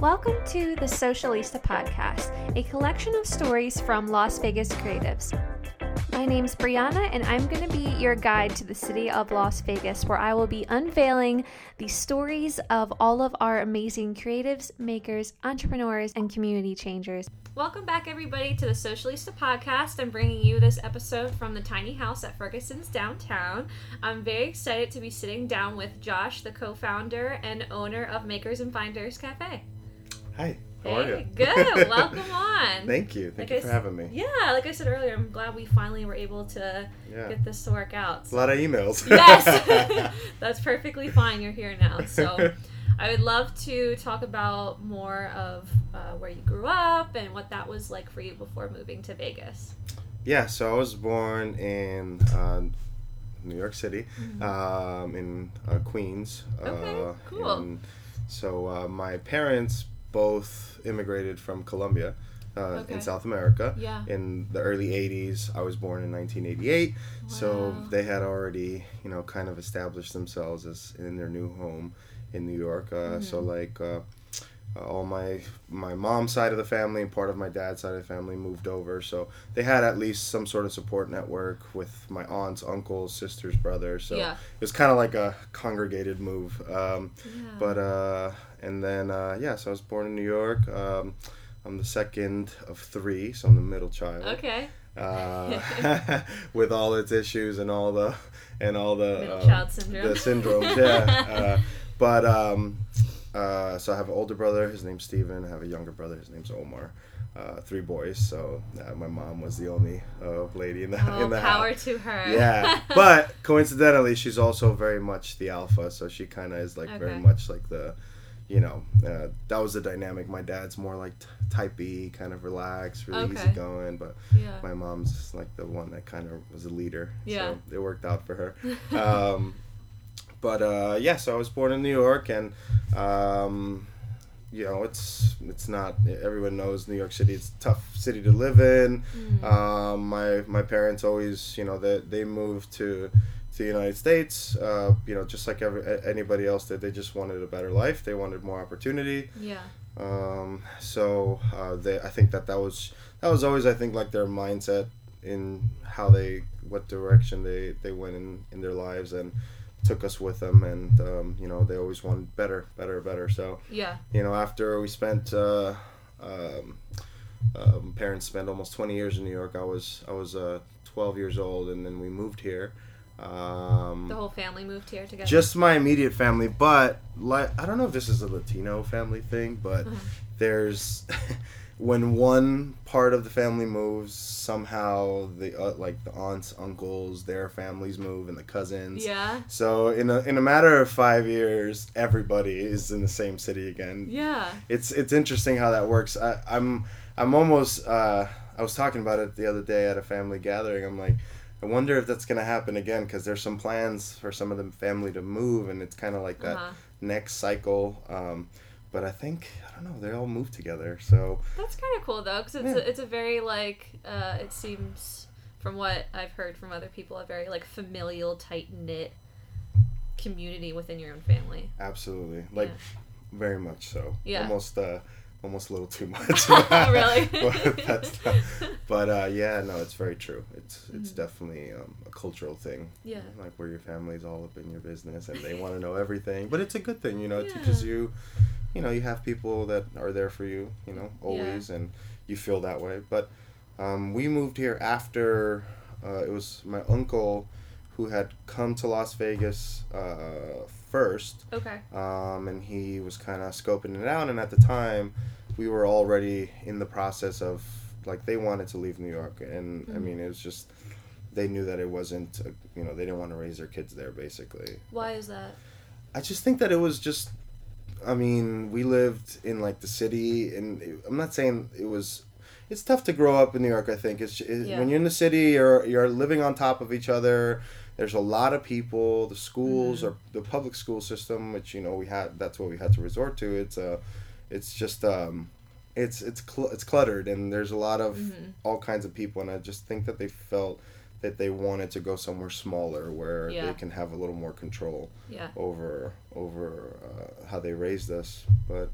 Welcome to the Socialista Podcast, a collection of stories from Las Vegas creatives. My name's Brianna, and I'm going to be your guide to the city of Las Vegas, where I will be unveiling the stories of all of our amazing creatives, makers, entrepreneurs, and community changers. Welcome back, everybody, to the Socialista Podcast. I'm bringing you this episode from the tiny house at Ferguson's downtown. I'm very excited to be sitting down with Josh, the co founder and owner of Makers and Finders Cafe. Hi, how are Hey, you? good. Welcome on. Thank you. Thank Like I you for s- having me. Yeah, like I said earlier, I'm glad we finally were able to Yeah. get this to work out. It's a lot of emails. yes, that's perfectly fine. You're here now. So I would love to talk about more of uh, where you grew up and what that was like for you before moving to Vegas. yeah, so I was born in uh, New York City, um, in uh, Queens. Mm-hmm. Okay, uh, cool. so uh, my parents both immigrated from Colombia. Uh, Okay. In South America, Yeah. in the early '80s, I was born in 1988, so they had already, you know, kind of established themselves as in their new home in New York. Uh, So Mm-hmm. like, uh, uh, all my my mom's side of the family and part of my dad's side of the family moved over, so they had at least some sort of support network with my aunts, uncles, sisters, brothers. So Yeah. it was kind of like a congregated move. Um, Yeah. but uh, and then uh, yeah, so I was born in New York. Um, I'm the second of three, so I'm the middle child okay. uh, with all its issues and all the and all the Middle um, child syndrome. the syndromes. Yeah, uh, but um, uh, so I have an older brother. His name's Steven. I have a younger brother. His name's Omar. Uh, three boys. So uh, my mom was the only uh, lady in the Oh, in the power house. to her. Yeah, but coincidentally, she's also very much the alpha. So she kind of is like very much like the, you know, uh, that was the dynamic. My dad's more like t- type B, kind of relaxed, really Okay. easygoing, but yeah. my mom's like the one that kind of was a leader. Yeah. So it worked out for her. Um, but uh, yeah, so I was born in New York, and um, you know, it's it's not everyone knows New York City. It's a tough city to live in. Mm. Um, my my parents always, you know, they they moved to to the United States. Uh, you know, just like every, anybody else did. They just wanted a better life. They wanted more opportunity. yeah. Um, so uh, they, I think that that was that was always I think like their mindset in how they what direction they they went in in their lives and took us with them and um, you know they always wanted better better better so Yeah. you know after we spent uh, um, um, parents spent almost 20 years in New York I was I was uh, 12 years old and then we moved here um, The whole family moved here together. just my immediate family but like i don't know if this is a latino family thing but Uh-huh. there's when one part of the family moves somehow the uh, like the aunts uncles their families move and the cousins yeah. so in a, in a matter of five years everybody is in the same city again Yeah. it's it's interesting how that works I, i'm i'm almost uh, i was talking about it the other day at a family gathering i'm like i wonder if that's going to happen again because there's some plans for some of the family to move and it's kind of like that Uh-huh. next cycle um, but i think i don't know they all move together so That's kind of cool though, because it's Yeah. a, it's a very like uh, it seems from what I've heard from other people a very like familial, tight knit community within your own family. absolutely like very much so Yeah. almost uh almost a little too much Really? but that's not, but uh yeah no it's very true it's it's Mhm. definitely um, a cultural thing Yeah. like where your family's all up in your business and they want to know everything but it's a good thing you know it Yeah. teaches you you know you have people that are there for you you know always and you feel that way but um, we moved here after uh, it was my uncle who had come to las vegas uh, first Okay. um, and he was kind of scoping it out and at the time we were already in the process of like they wanted to leave new york and i Mhm. mean it was just they knew that it wasn't uh you know they didn't want to raise their kids there basically Why is that? i just think that it was just i mean we lived in like the city and it- i'm not saying it was it's tough to grow up in New York. I think it's it, Yeah. when you're in the city, you're you're living on top of each other. There's a lot of people. The schools Mm-hmm. or the public school system, which you know we had. That's what we had to resort to. It's uh, it's just um, it's it's cl- it's cluttered, and there's a lot of Mm-hmm. all kinds of people, and I just think that they felt that they wanted to go somewhere smaller where Yeah. they can have a little more control Yeah. over over uh, how they raised us. But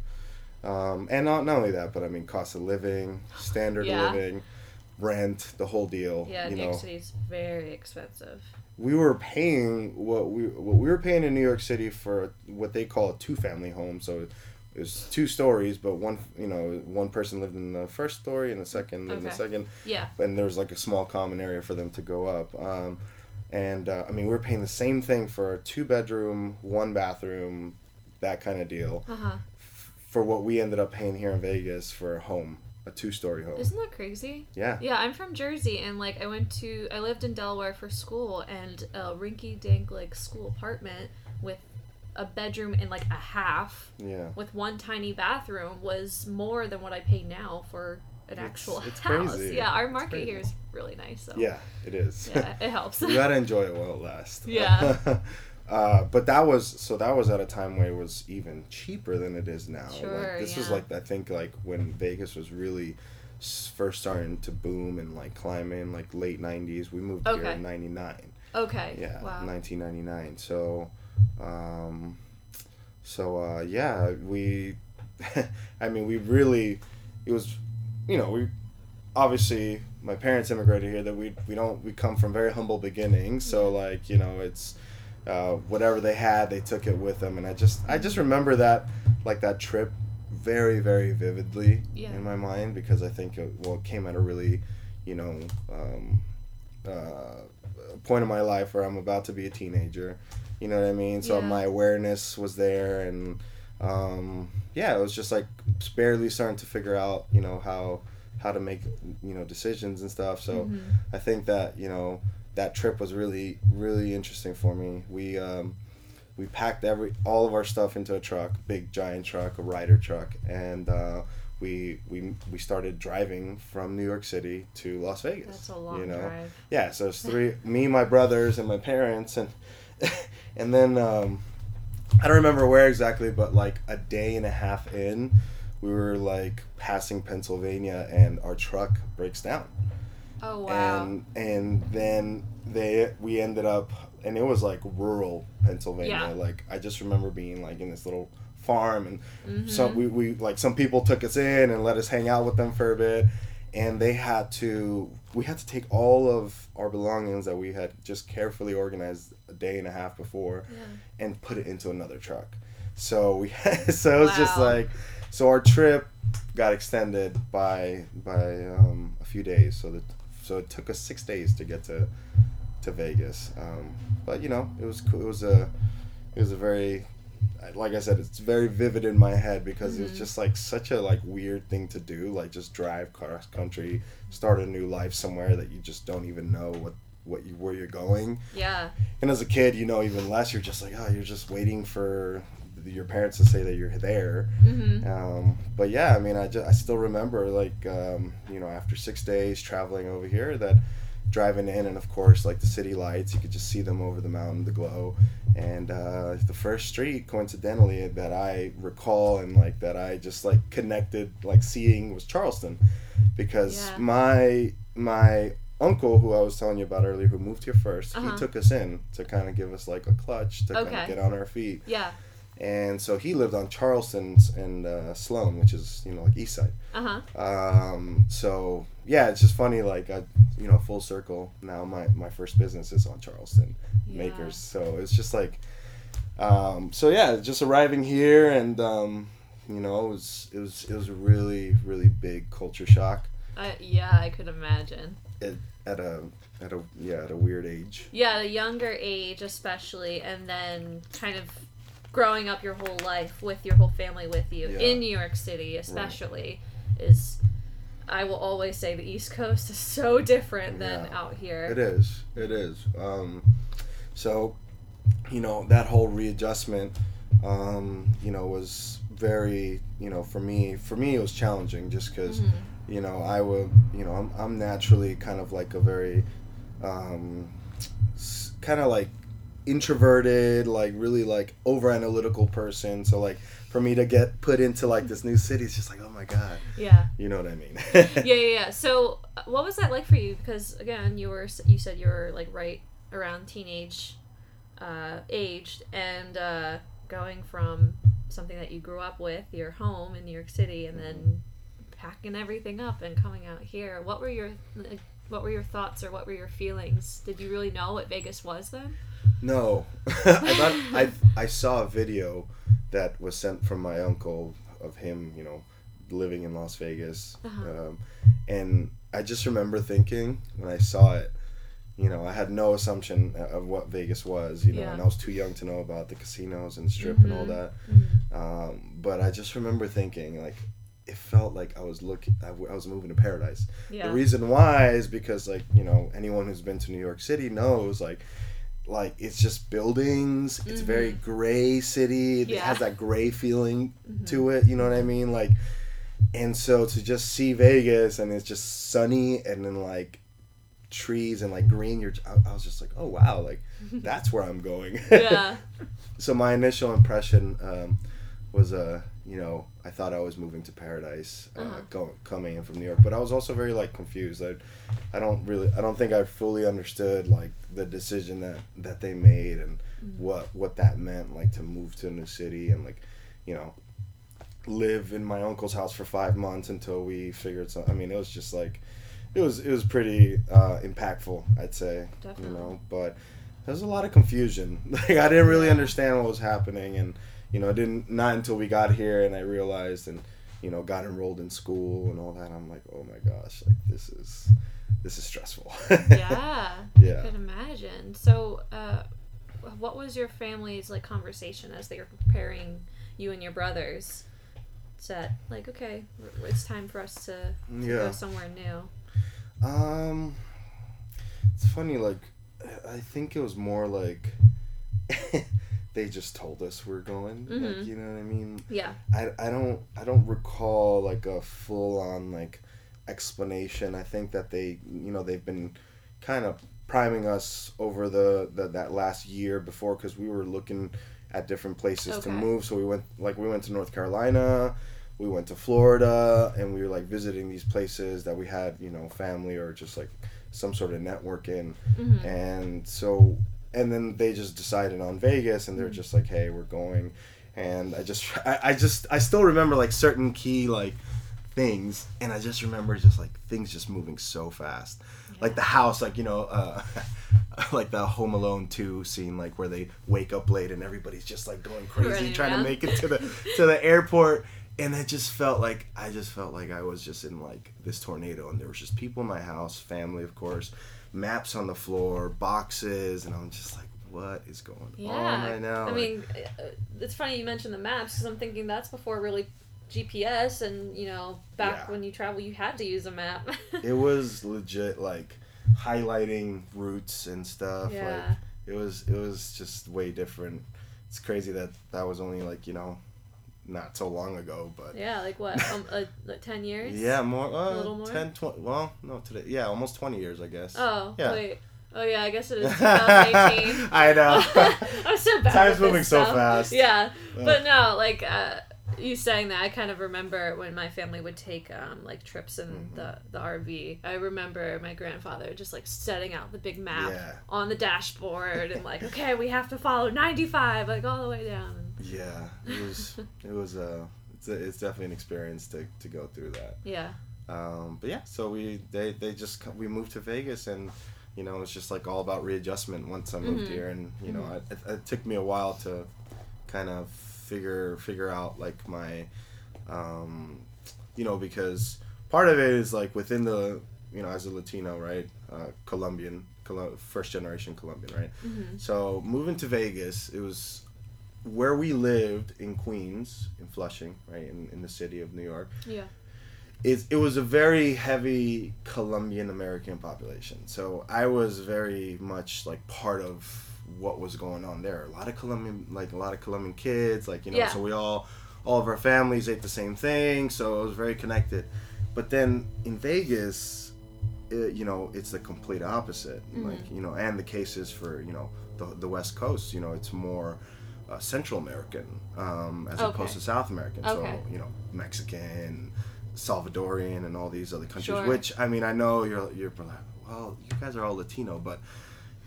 um, and not not only that, but I mean cost of living, standard Yeah. of living, rent, the whole deal. Yeah, you New know, City's very expensive. We were paying what we what we were paying in New York City for what they call a two family home. So it was two stories, but one you know one person lived in the first story and the second lived in the second Yeah. and there was like a small common area for them to go up. Um, and uh, I mean, we were paying the same thing for a two bedroom, one bathroom, that kind of deal Uh huh. for what we ended up paying here in Vegas for a home, a two story home. Isn't that crazy? Yeah. Yeah, I'm from Jersey, and like I went to, I lived in Delaware for school, and a rinky-dink like school apartment with a bedroom and like a half Yeah. with one tiny bathroom was more than what I pay now for an It's- actual it's house. crazy. Yeah, our market here is really nice. So Yeah, it is. yeah, it helps. you gotta enjoy it while it lasts. Yeah. uh, but that was so that was at a time where it was even cheaper than it is now. Sure, like, this was like I think like when Vegas was really first starting to boom and like climb in like late '90s. We moved here in '99. okay. Yeah, Wow. 1999. So, um, so uh, yeah, we. I mean, we really. It was, you know, we obviously my parents immigrated here. That we we don't we come from very humble beginnings. So like you know it's. Uh, whatever they had, they took it with them, and I just, I just remember that, like that trip, very, very vividly Yeah. in my mind because I think it, well, it came at a really, you know, um, uh, point in my life where I'm about to be a teenager. You know what I mean? So Yeah. my awareness was there, and um, yeah, it was just like barely starting to figure out, you know, how how to make you know decisions and stuff. So Mhm. I think that you know that trip was really really interesting for me. We um, we packed every all of our stuff into a truck, big giant truck, a Ryder truck, and uh, we we we started driving from New York City to Las Vegas. That's a long you know? drive. Yeah, so it's three me, my brothers, and my parents, and and then um, I don't remember where exactly, but like a day and a half in, we were like passing Pennsylvania, and our truck breaks down Oh wow. and and then they we ended up and it was like rural Pennsylvania. Yeah. Like I just remember being like in this little farm and Mhm. some we, we like some people took us in and let us hang out with them for a bit and they had to we had to take all of our belongings that we had just carefully organized a day and a half before Yeah. and put it into another truck. So we so it was just like so our trip got extended by by um, a few days. So that so it took us six days to get to to Vegas. Um, but you know it was cool. It was a it was a very like I said, it's very vivid in my head because it was Mhm. just like such a like weird thing to do, like just drive cross country, start a new life somewhere that you just don't even know what what you where you're going. Yeah. And as a kid, you know even less. You're just like, oh, you're just waiting for your parents to say that you're there. Mhm. Um, but yeah, I mean, I, just, I still remember like um, you know after six days traveling over here that driving in and of course like the city lights you could just see them over the mountain the glow and uh, the first street coincidentally that i recall and like that i just like connected like seeing was charleston because Yeah. my my uncle who i was telling you about earlier who moved here 1st Uh-huh. he took us in to kind of give us like a clutch to kind of get on our feet Yeah. And so he lived on charleston's and uh, sloan which is you know like east side Uh huh. um, so yeah, it's just funny. Like I, you know, full circle. Now my my first business is on Charleston Yeah. Makers. So it's just like, um, so yeah, just arriving here and um, you know, it was it was it was a really really big culture shock Uh, yeah, I could imagine. at a at a yeah at a weird age. Yeah, a younger age, especially, and then kind of growing up your whole life with your whole family with you Yeah. in New York City, especially, is. I will always say the East Coast is so different than Yeah. out here. It is. It is. Um, so, you know, that whole readjustment, um, you know, was very, you know, for me, for me, it was challenging just because, Mhm. you know, I would, you know, I'm, I'm naturally kind of like a very, um, kind of like introverted, like really like over analytical person. So like for me to get put into like this new city, it's just like, oh my god. Yeah. You know what I mean? yeah, yeah, yeah. So, what was that like for you? Because again, you were you said you were like right around teenage uh, aged, and uh, going from something that you grew up with, your home in New York City, and then packing everything up and coming out here. What were your like, what were your thoughts or what were your feelings? Did you really know what Vegas was then? No, I thought I I saw a video that was sent from my uncle of him, you know, living in Las Vegas, Uh-huh. um, and I just remember thinking when I saw it, you know, I had no assumption of what Vegas was, you know, Yeah. and I was too young to know about the casinos and strip and all Mhm. that. Mhm. Um, but I just remember thinking like. It felt like I was looking. I, w- I was moving to paradise. Yeah. The reason why is because like you know anyone who's been to New York City knows like like it's just buildings. It's a very gray city. It Mm-hmm. Has that gray feeling Mhm. to it. You know what I mean? Like, and so to just see Vegas and it's just sunny and then like trees and like green. You're I, I was just like oh wow like that's where I'm going. yeah. so my initial impression um, was uh you know I thought I was moving to paradise uh, Uh-huh. go, coming in from New York but I was also very like confused I, I don't really I don't think I fully understood like the decision that that they made and Mm. what what that meant like to move to a new city and like you know live in my uncle's house for five months until we figured something I mean it was just like it was it was pretty uh, impactful I'd say Definitely. you know but there's a lot of confusion like i didn't really understand what was happening and you know I didn't not until we got here and i realized and you know got enrolled in school and all that i'm like oh my gosh like this is this is stressful yeah. Yeah. I can imagine. So, uh, what was your family's like conversation as they were preparing you and your brothers? Said like, okay, it's time for us to, to yeah go somewhere new. um it's funny like i think it was more like they just told us we're going like Mhm. you know what i mean Yeah. I, I don't I don't recall like a full on like explanation. I think that they you know they've been kind of priming us over the, the that last year before because we were looking at different places to move. So we went like we went to North Carolina, we went to Florida, and we were like visiting these places that we had you know family or just like some sort of network in hmm and so and then they just decided on Vegas and they're Mm. just like hey we're going and I just I, I just I still remember like certain key like things and I just remember just like things just moving so fast like the house like you know uh like the Home Alone 2 scene like where they wake up late and everybody's just like going crazy Running trying around. to make it to the to the airport and it just felt like I just felt like I was just in like this tornado and there was just people in my house family of course maps on the floor boxes and I'm just like what is going Yeah. on right now I Like, mean, uh, it's funny you mentioned the maps because I'm thinking that's before really GPS and you know back Yeah. when you travel you had to use a map. it was legit like highlighting routes and stuff like it was it was just way different it's crazy that that was only like you know not so long ago but Yeah, like what? Um, uh, like ten years? yeah more uh, little more? 10 20 well no today yeah almost 20 years i guess Oh, Yeah. wait. Oh yeah, I guess it is 2018. i know I'm so bad. Time's moving so fast. Yeah, but no, like uh, you saying that, I kind of remember when my family would take um, like trips in Mhm. the the RV. I remember my grandfather just like setting out the big map Yeah. on the dashboard and like, okay, we have to follow 95 like all the way down. yeah it was it was uh it's, a, it's definitely an experience to, to go through that Yeah. um, but yeah so we they, they just we moved to vegas and you know it's just like all about readjustment once i moved Mhm. here and you know Mhm. it, it, it took me a while to kind of figure figure out like my um, you know because part of it is like within the you know as a latino right uh, colombian Col- first generation colombian right hmm so moving to Vegas, it was where we lived in Queens, in Flushing, right, in, in the city of New York. Yeah. It, it was a very heavy Colombian American population. So I was very much like part of what was going on there. A lot of Colombian, like a lot of Colombian kids, like, you know, Yeah. so we all, all of our families ate the same thing. So it was very connected. but then in Vegas, it, you know, it's the complete opposite. Mm-hmm. Like you know, and the cases for you know the the West Coast, you know, it's more. Uh, Central American, um, as Okay. opposed to South American. Okay. So you know, Mexican, Salvadorian, and all these other countries. Sure. Which I mean, I know you're you're like, well, you guys are all Latino, but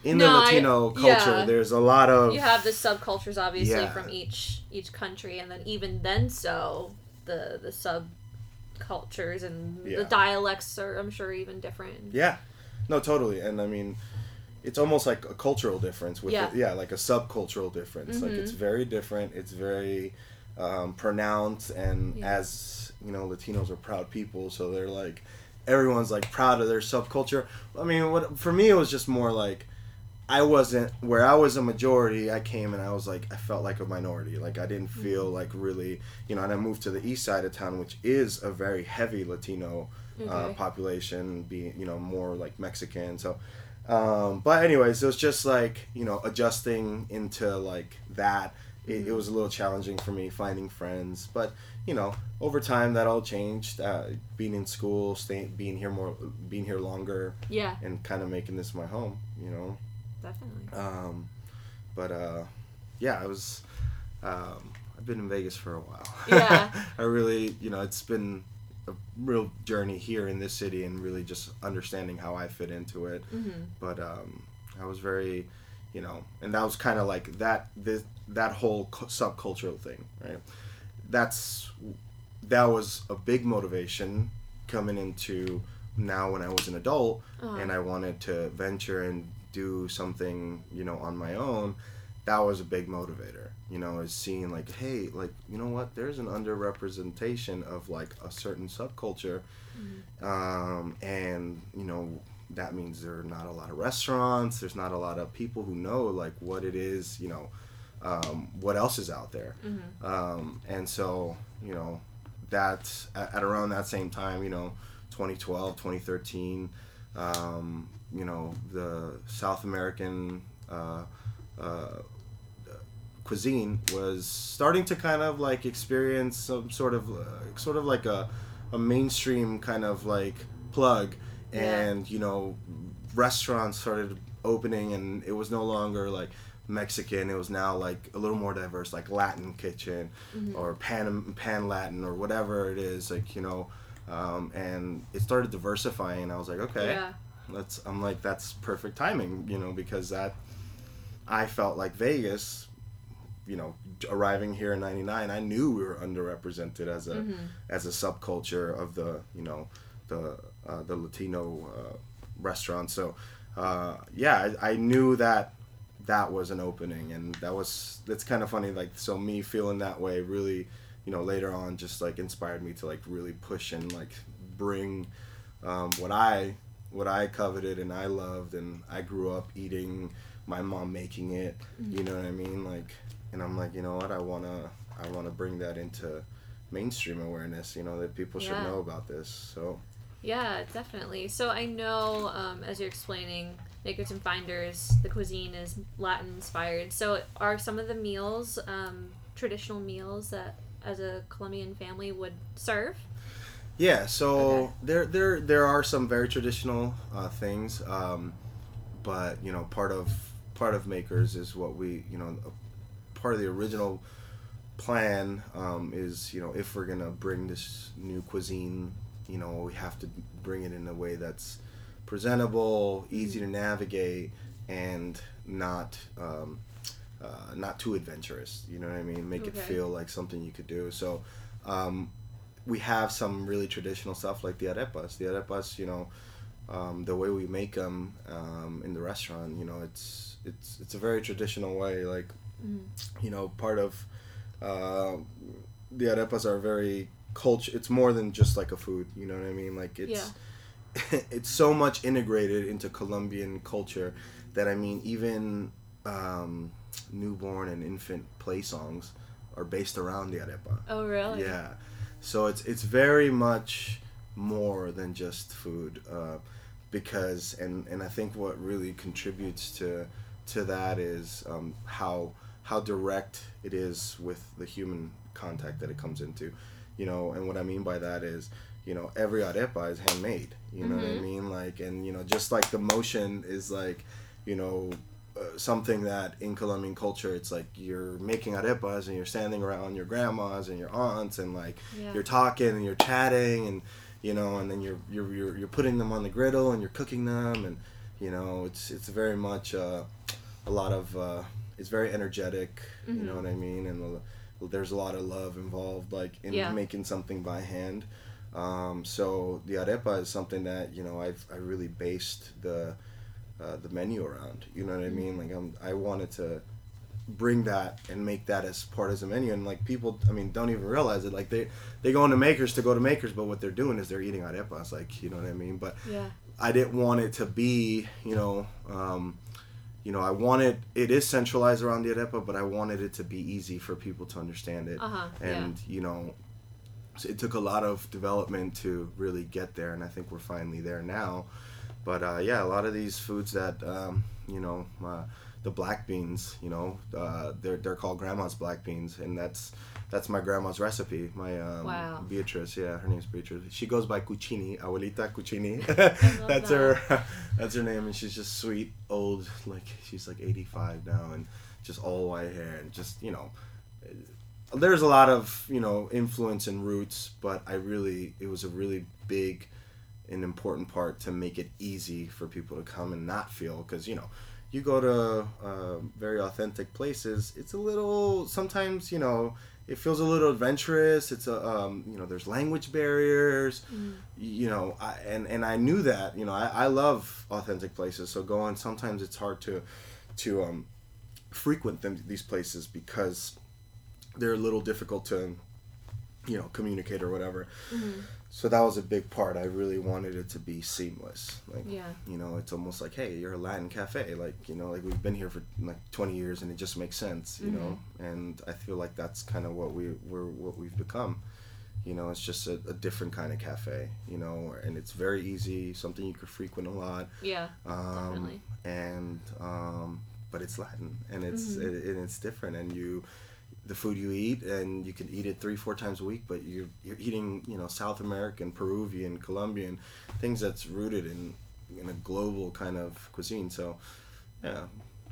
in No, the I- Latino culture, yeah. there's a lot of you have the subcultures obviously Yeah. from each each country and then even then so the the subcultures and Yeah. the dialects are i'm sure even different Yeah, no, totally, and I mean, it's almost like a cultural difference with Yeah. it. yeah, like a subcultural difference. Like it's Mhm. very different. It's very um, pronounced, and as you know, Latinos are proud people, so they're like everyone's like proud of their subculture. I mean, what for me it was just more like. I wasn't where I was a majority. I came and I was like I felt like a minority. Like I didn't feel Mm-hmm. like really, you know. And I moved to the east side of town, which is a very heavy Latino uh, Okay. population, being you know more like Mexican. So, um, but anyways, it was just like you know adjusting into like that. It, it was a little challenging for me finding friends, but you know over time that all changed. Uh, being in school, staying, being here more, being here longer, yeah and kind of making this my home. You know, definitely um, but uh, yeah, I was. Um, I've been in Vegas for a while. Yeah. I really, you know, it's been a real journey here in this city and really just understanding how I fit into it. mm-hmm. But um, I was very, you know, and that was kind of like that. This that whole cu- subcultural thing, right? That's that was a big motivation coming into now when I was an adult Uh-huh. and I wanted to venture and do something, you know, on my own, that was a big motivator. You know, is seeing like, hey, like, you know what? There's an underrepresentation of like a certain subculture, um, and you know that means there are not a lot of restaurants. There's not a lot of people who know like what it is. You know, um, what else is out there, Mm-hmm. um, and so you know that at, at around that same time, you know, 2012, 2013, um, you know, the South American uh, uh, cuisine was starting to kind of like experience some sort of uh, sort of like a, a mainstream kind of like plug Yeah. and you know restaurants started opening and it was no longer like Mexican it was now like a little more diverse like Latin kitchen Mm-hmm. or pan pan Latin or whatever it is like you know um, and it started diversifying and I was like okay yeah that's I'm like that's perfect timing, you know, because that I felt like Vegas, you know, arriving here in '99, I knew we were underrepresented as a Mm-hmm. as a subculture of the you know the uh, the Latino uh, restaurant. So uh, yeah, I, I knew that that was an opening, and that was that's kind of funny. Like so, me feeling that way really, you know, later on just like inspired me to like really push and like bring um, what I what I coveted and I loved and I grew up eating my mom making it you know what I mean like and I'm like you know what I want to I want to bring that into mainstream awareness you know that people should know about this so Yeah, definitely. So I know, um, as you're explaining, Makers and Finders, the cuisine is Latin inspired. So are some of the meals um, traditional meals that, as a Colombian family, would serve? Yeah, so Okay. there there there are some very traditional uh, things, um, but you know part of part of makers is what we you know a part of the original plan um, is you know if we're gonna bring this new cuisine, you know we have to bring it in a way that's presentable, easy to navigate, and not. Um, uh, not too adventurous, you know what I mean. Make it feel like something you could do. So, um, we have some really traditional stuff like the arepas. The arepas, you know, um, the way we make them um, in the restaurant, you know, it's it's it's a very traditional way. Like, Mm. you know, part of uh, the arepas are very culture. It's more than just like a food. You know what I mean? Like it's it's so much integrated into Colombian culture that I mean, even um, newborn and infant play songs are based around the arepa. Oh, really? Yeah, so it's it's very much more than just food, uh, because and and I think what really contributes to to that is um, how how direct it is with the human contact that it comes into, you know. And what I mean by that is, you know every arepa is handmade you know what i Mhm. mean like and you know just like the motion is like you know uh, something that in colombian culture it's like you're making arepas and you're standing around your grandmas and your aunts and like Yeah. you're talking and you're chatting and you know and then you're you're you're, you're putting them on the griddle and you're cooking them and you know it's it's very much uh, a lot of uh, it's very energetic you know what i mean and uh, there's a lot of love involved like in Yeah. making something by hand um, so the arepa is something that you know i've i really based the uh, the menu around you know what i mean? Like I'm, i wanted to bring that and make that as part of the menu and like people i mean don't even realize it like they they go into makers to go to makers but what they're doing is they're eating arepas like you know what i mean? But Yeah. i didn't want it to be you know um, you know i wanted it is centralized around the arepa but i wanted it to be easy for people to understand it. Uh huh. and you know so it took a lot of development to really get there and i think we're finally there now but uh, yeah a lot of these foods that um, you know uh, the black beans you know uh, they're, they're called grandma's black beans and that's that's my grandma's recipe my um, Wow. beatrice. Yeah her name's beatrice. She goes by cucini abuelita cucini that's her that's her name and she's just sweet old like she's like 85 now and just all white hair and just you know there's a lot of you know influence and roots but i really it was a really big and important part to make it easy for people to come and not feel because you know you go to uh, very authentic places it's a little sometimes you know it feels a little adventurous it's a um, you know there's language barriers Mm. you know I, and and i knew that you know I, I love authentic places so going sometimes it's hard to to um frequent them these places because they're a little difficult to you know communicate or whatever Mhm. so that was a big part i really wanted it to be seamless like Yeah. you know it's almost like hey you're a latin cafe like you know like we've been here for like 20 years and it just makes sense you know and i feel like that's kind of what we we're what we've become you know it's just a, a different kind of cafe you know and it's very easy something you could frequent a lot Yeah. um, Definitely. and um, but it's Latin and it's Mhm. it, and it's different and you the food you eat and you can eat it three four times a week but you're you're eating you know South American Peruvian Colombian things that's rooted in in a global kind of cuisine so yeah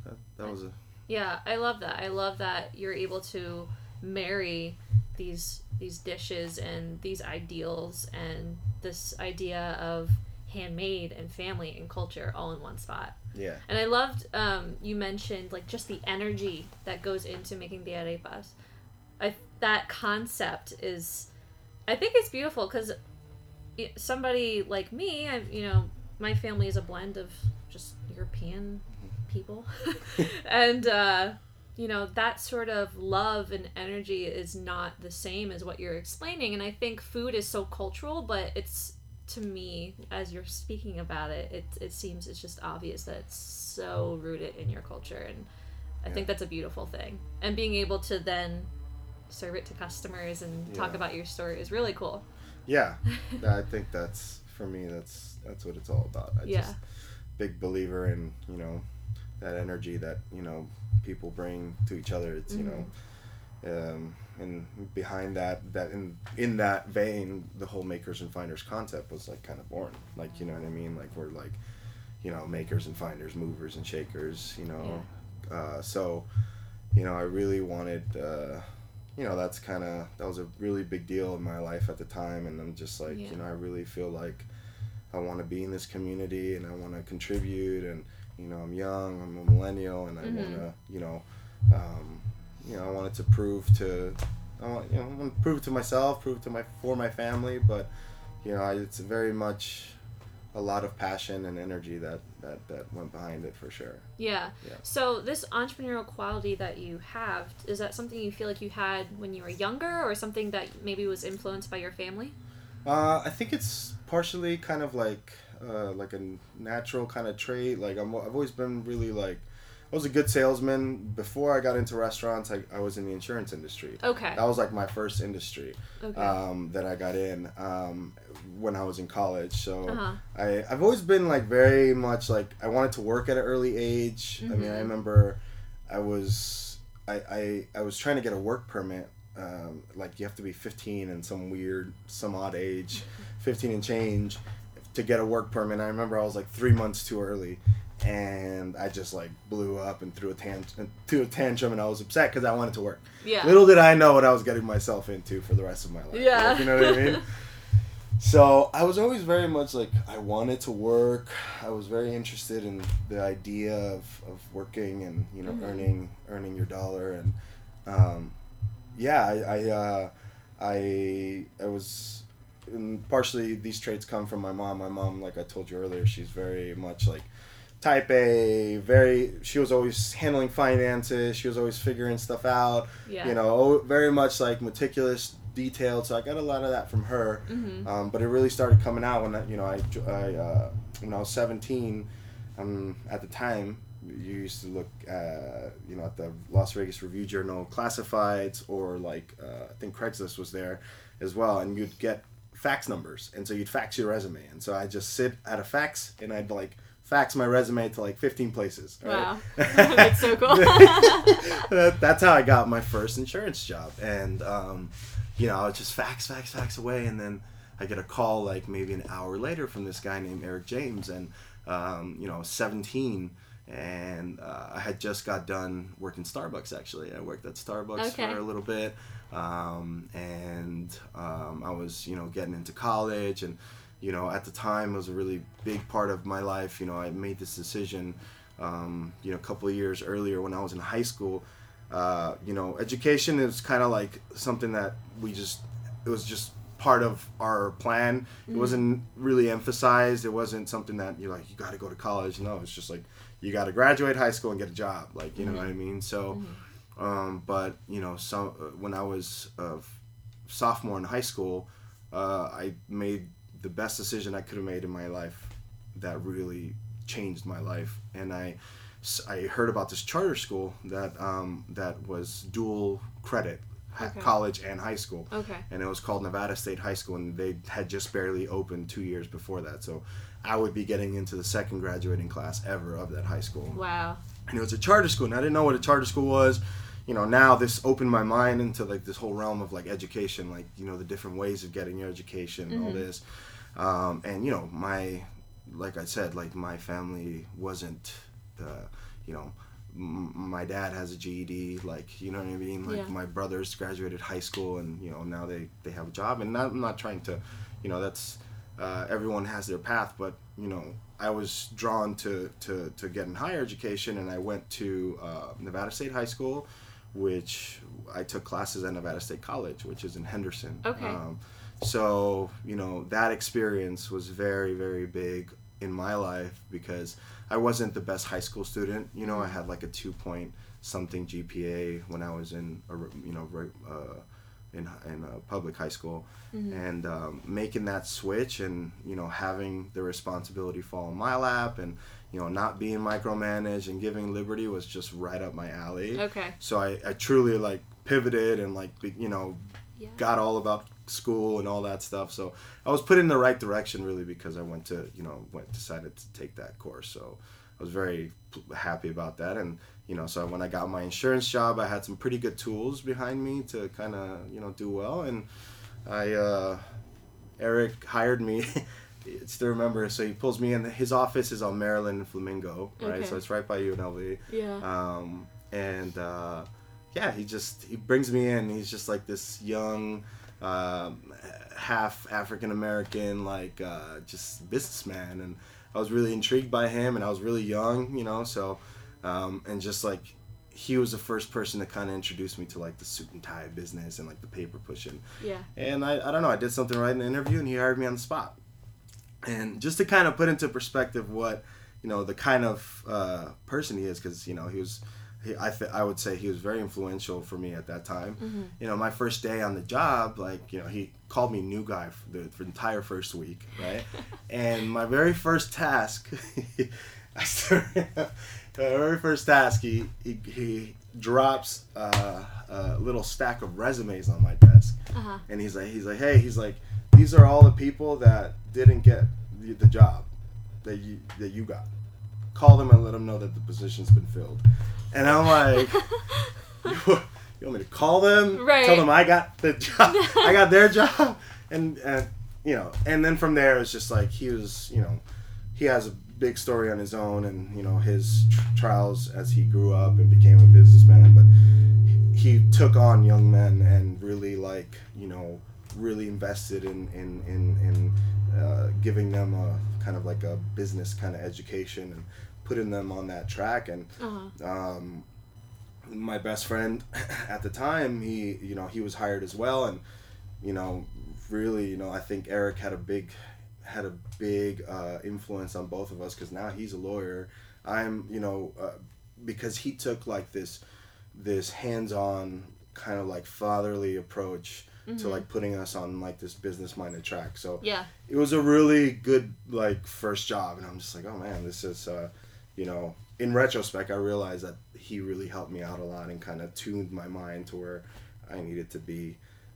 that, that was a Yeah, I love that. I love that you're able to marry these these dishes and these ideals and this idea of handmade and family and culture all in one spot. Yeah And I loved um, you mentioned like just the energy that goes into making the arepas. I that concept is, I think it's beautiful because somebody like me, I you know my family is a blend of just European people, and uh, you know that sort of love and energy is not the same as what you're explaining. And I think food is so cultural, but it's to me as you're speaking about it, it it seems it's just obvious that it's so rooted in your culture, and I think that's a beautiful thing. And being able to then serve it to customers and talk about your story is really cool. yeah. I think that's for me that's that's what it's all about. I Yeah. just big believer in you know that energy that you know people bring to each other. It's you know um, and behind that that in in that vein the whole makers and finders concept was like kind of born like you know what i mean like we're like you know makers and finders movers and shakers you know uh, so you know i really wanted uh, you know that's kind of that was a really big deal in my life at the time and i'm just like Yeah. you know i really feel like i want to be in this community and i want to contribute and you know i'm young i'm a millennial and i Mhm. want to you know um, you know i wanted to prove to i want you know i want to prove to myself prove to my for my family but you know I, it's very much a lot of passion and energy that that that went behind it for sure Yeah. Yeah. So this entrepreneurial quality that you have, is that something you feel like you had when you were younger or something that maybe was influenced by your family? Uh, I think it's partially kind of like uh, like a natural kind of trait. Like I'm, I've always been really like I was a good salesman before I got into restaurants. I, I was in the insurance industry. Okay. That was like my first industry Okay. um, that I got in um, when I was in college. So uh-huh. I I've always been like very much like I wanted to work at an early age. I mean, I Mhm. remember I was I, I I was trying to get a work permit um, like you have to be 15 and some weird, some odd age, 15 and change, to get a work permit. I remember I was like three months too early, and I just like blew up and threw a tantrum, threw a tantrum, and I was upset because I wanted to work. Yeah. Little did I know what I was getting myself into for the rest of my life. Yeah. Like, you know what I mean? So I was always very much like I wanted to work. I was very interested in the idea of, of working and you know Mhm. earning earning your dollar and um, yeah I I, uh, I I was and partially these traits come from my mom. My mom, like I told you earlier, she's very much like type A. Very she was always handling finances. She was always figuring stuff out Yeah. you know, very much like meticulous, detailed. So I got a lot of that from her. Mm-hmm. Um, but it really started coming out when I, you know I, I uh, when I was seventeen. Um, at the time, you used to look, uh, you know, at the Las Vegas Review Journal classifieds, or like uh, I think Craigslist was there as well, and you'd get fax numbers, and so you'd fax your resume, and so I just sit at a fax, and I'd like fax my resume to like fifteen places. right? Wow. That's so cool. That- that's how I got my first insurance job, and um, you know, I would just fax, fax, fax away, and then I get a call like maybe an hour later from this guy named Eric James, and um, you know, I was 17, and uh, I had just got done working Starbucks. Actually, I worked at Starbucks Okay. for a little bit, um, and um, I was you know getting into college, and you know, at the time it was a really big part of my life. You know, I made this decision, um, you know, a couple of years earlier when I was in high school. Uh, you know, education is kind of like something that we just, it was just part of our plan. It wasn't really emphasized. It wasn't something that you're like, you got to go to college. No, it's just like, you got to graduate high school and get a job. Like, you know what I mean? So, um, but, you know, so uh, when I was a sophomore in high school, uh, I made the best decision I could have made in my life that really changed my life. And I, I heard about this charter school that um, that was dual credit, Okay. college and high school, okay. and it was called Nevada State High School, and they had just barely opened two years before that. So I would be getting into the second graduating class ever of that high school Wow. and it was a charter school and i didn't know what a charter school was you know now this opened my mind into like this whole realm of like education like you know the different ways of getting your education and all Mhm. this um, and you know my like i said like my family wasn't the you know m- my dad has a GED like you know what I mean like Yeah. my brothers graduated high school and you know now they they have a job and not, I'm not trying to you know that's uh, everyone has their path but you know I was drawn to, to, to getting higher education, and I went to uh, Nevada State High School, which I took classes at Nevada State College, which is in Henderson. Okay. Um, so you know that experience was very very big in my life because I wasn't the best high school student. You know, I had like a two point something GPA when I was in a, you know uh, in in a public high school, and um, making that switch and you know having the responsibility fall in my lap and you know not being micromanaged and giving liberty was just right up my alley. Okay. So I, I truly like pivoted and like you know Yeah. got all about school and all that stuff. So I was put in the right direction really because I went to you know went decided to take that course. So I was very happy about that and you know so when I got my insurance job I had some pretty good tools behind me to kind of you know do well and I uh, Eric hired me. Still remember, so he pulls me in. His office is on Maryland and Flamingo, right? Okay. So it's right by UNLV. Yeah. Um, and uh, yeah, he just he brings me in. He's just like this young, um, half African American, like uh, just businessman, and I was really intrigued by him. And I was really young, you know, so um, and just like he was the first person to kind of introduce me to like the suit and tie business and like the paper pushing. Yeah. And I, I don't know, I did something right in the interview and he hired me on the spot. And just to kind of put into perspective what, you know, the kind of uh, person he is, because, you know, he was, he, I, th- I would say he was very influential for me at that time. Mhm. You know, my first day on the job, like, you know, he called me new guy for the, for the entire first week, right? and my very first task, I started, the very first task, he, he, he drops uh, a little stack of resumes on my desk Uh huh. and he's like he's like hey he's like these are all the people that didn't get the, the job that you that you got call them and let them know that the position's been filled and i'm like you, You want me to call them? Right. Tell them I got the job. I got their job, and uh, you know, and then from there it's just like he was, you know, he has a big story on his own, and you know his tr- trials as he grew up and became a businessman. But he took on young men and really like you know really invested in in in, in uh, giving them a kind of like a business kind of education and putting them on that track. And Uh-huh. um, my best friend at the time he you know he was hired as well. And you know really you know i think eric had a big had a big uh, influence on both of us because now he's a lawyer. I'm you know uh, because he took like this this hands-on kind of like fatherly approach to like putting us on like this business minded track so Yeah. it was a really good like first job and i'm just like oh man this is uh you know in retrospect i realized that he really helped me out a lot and kind of tuned my mind to where i needed to be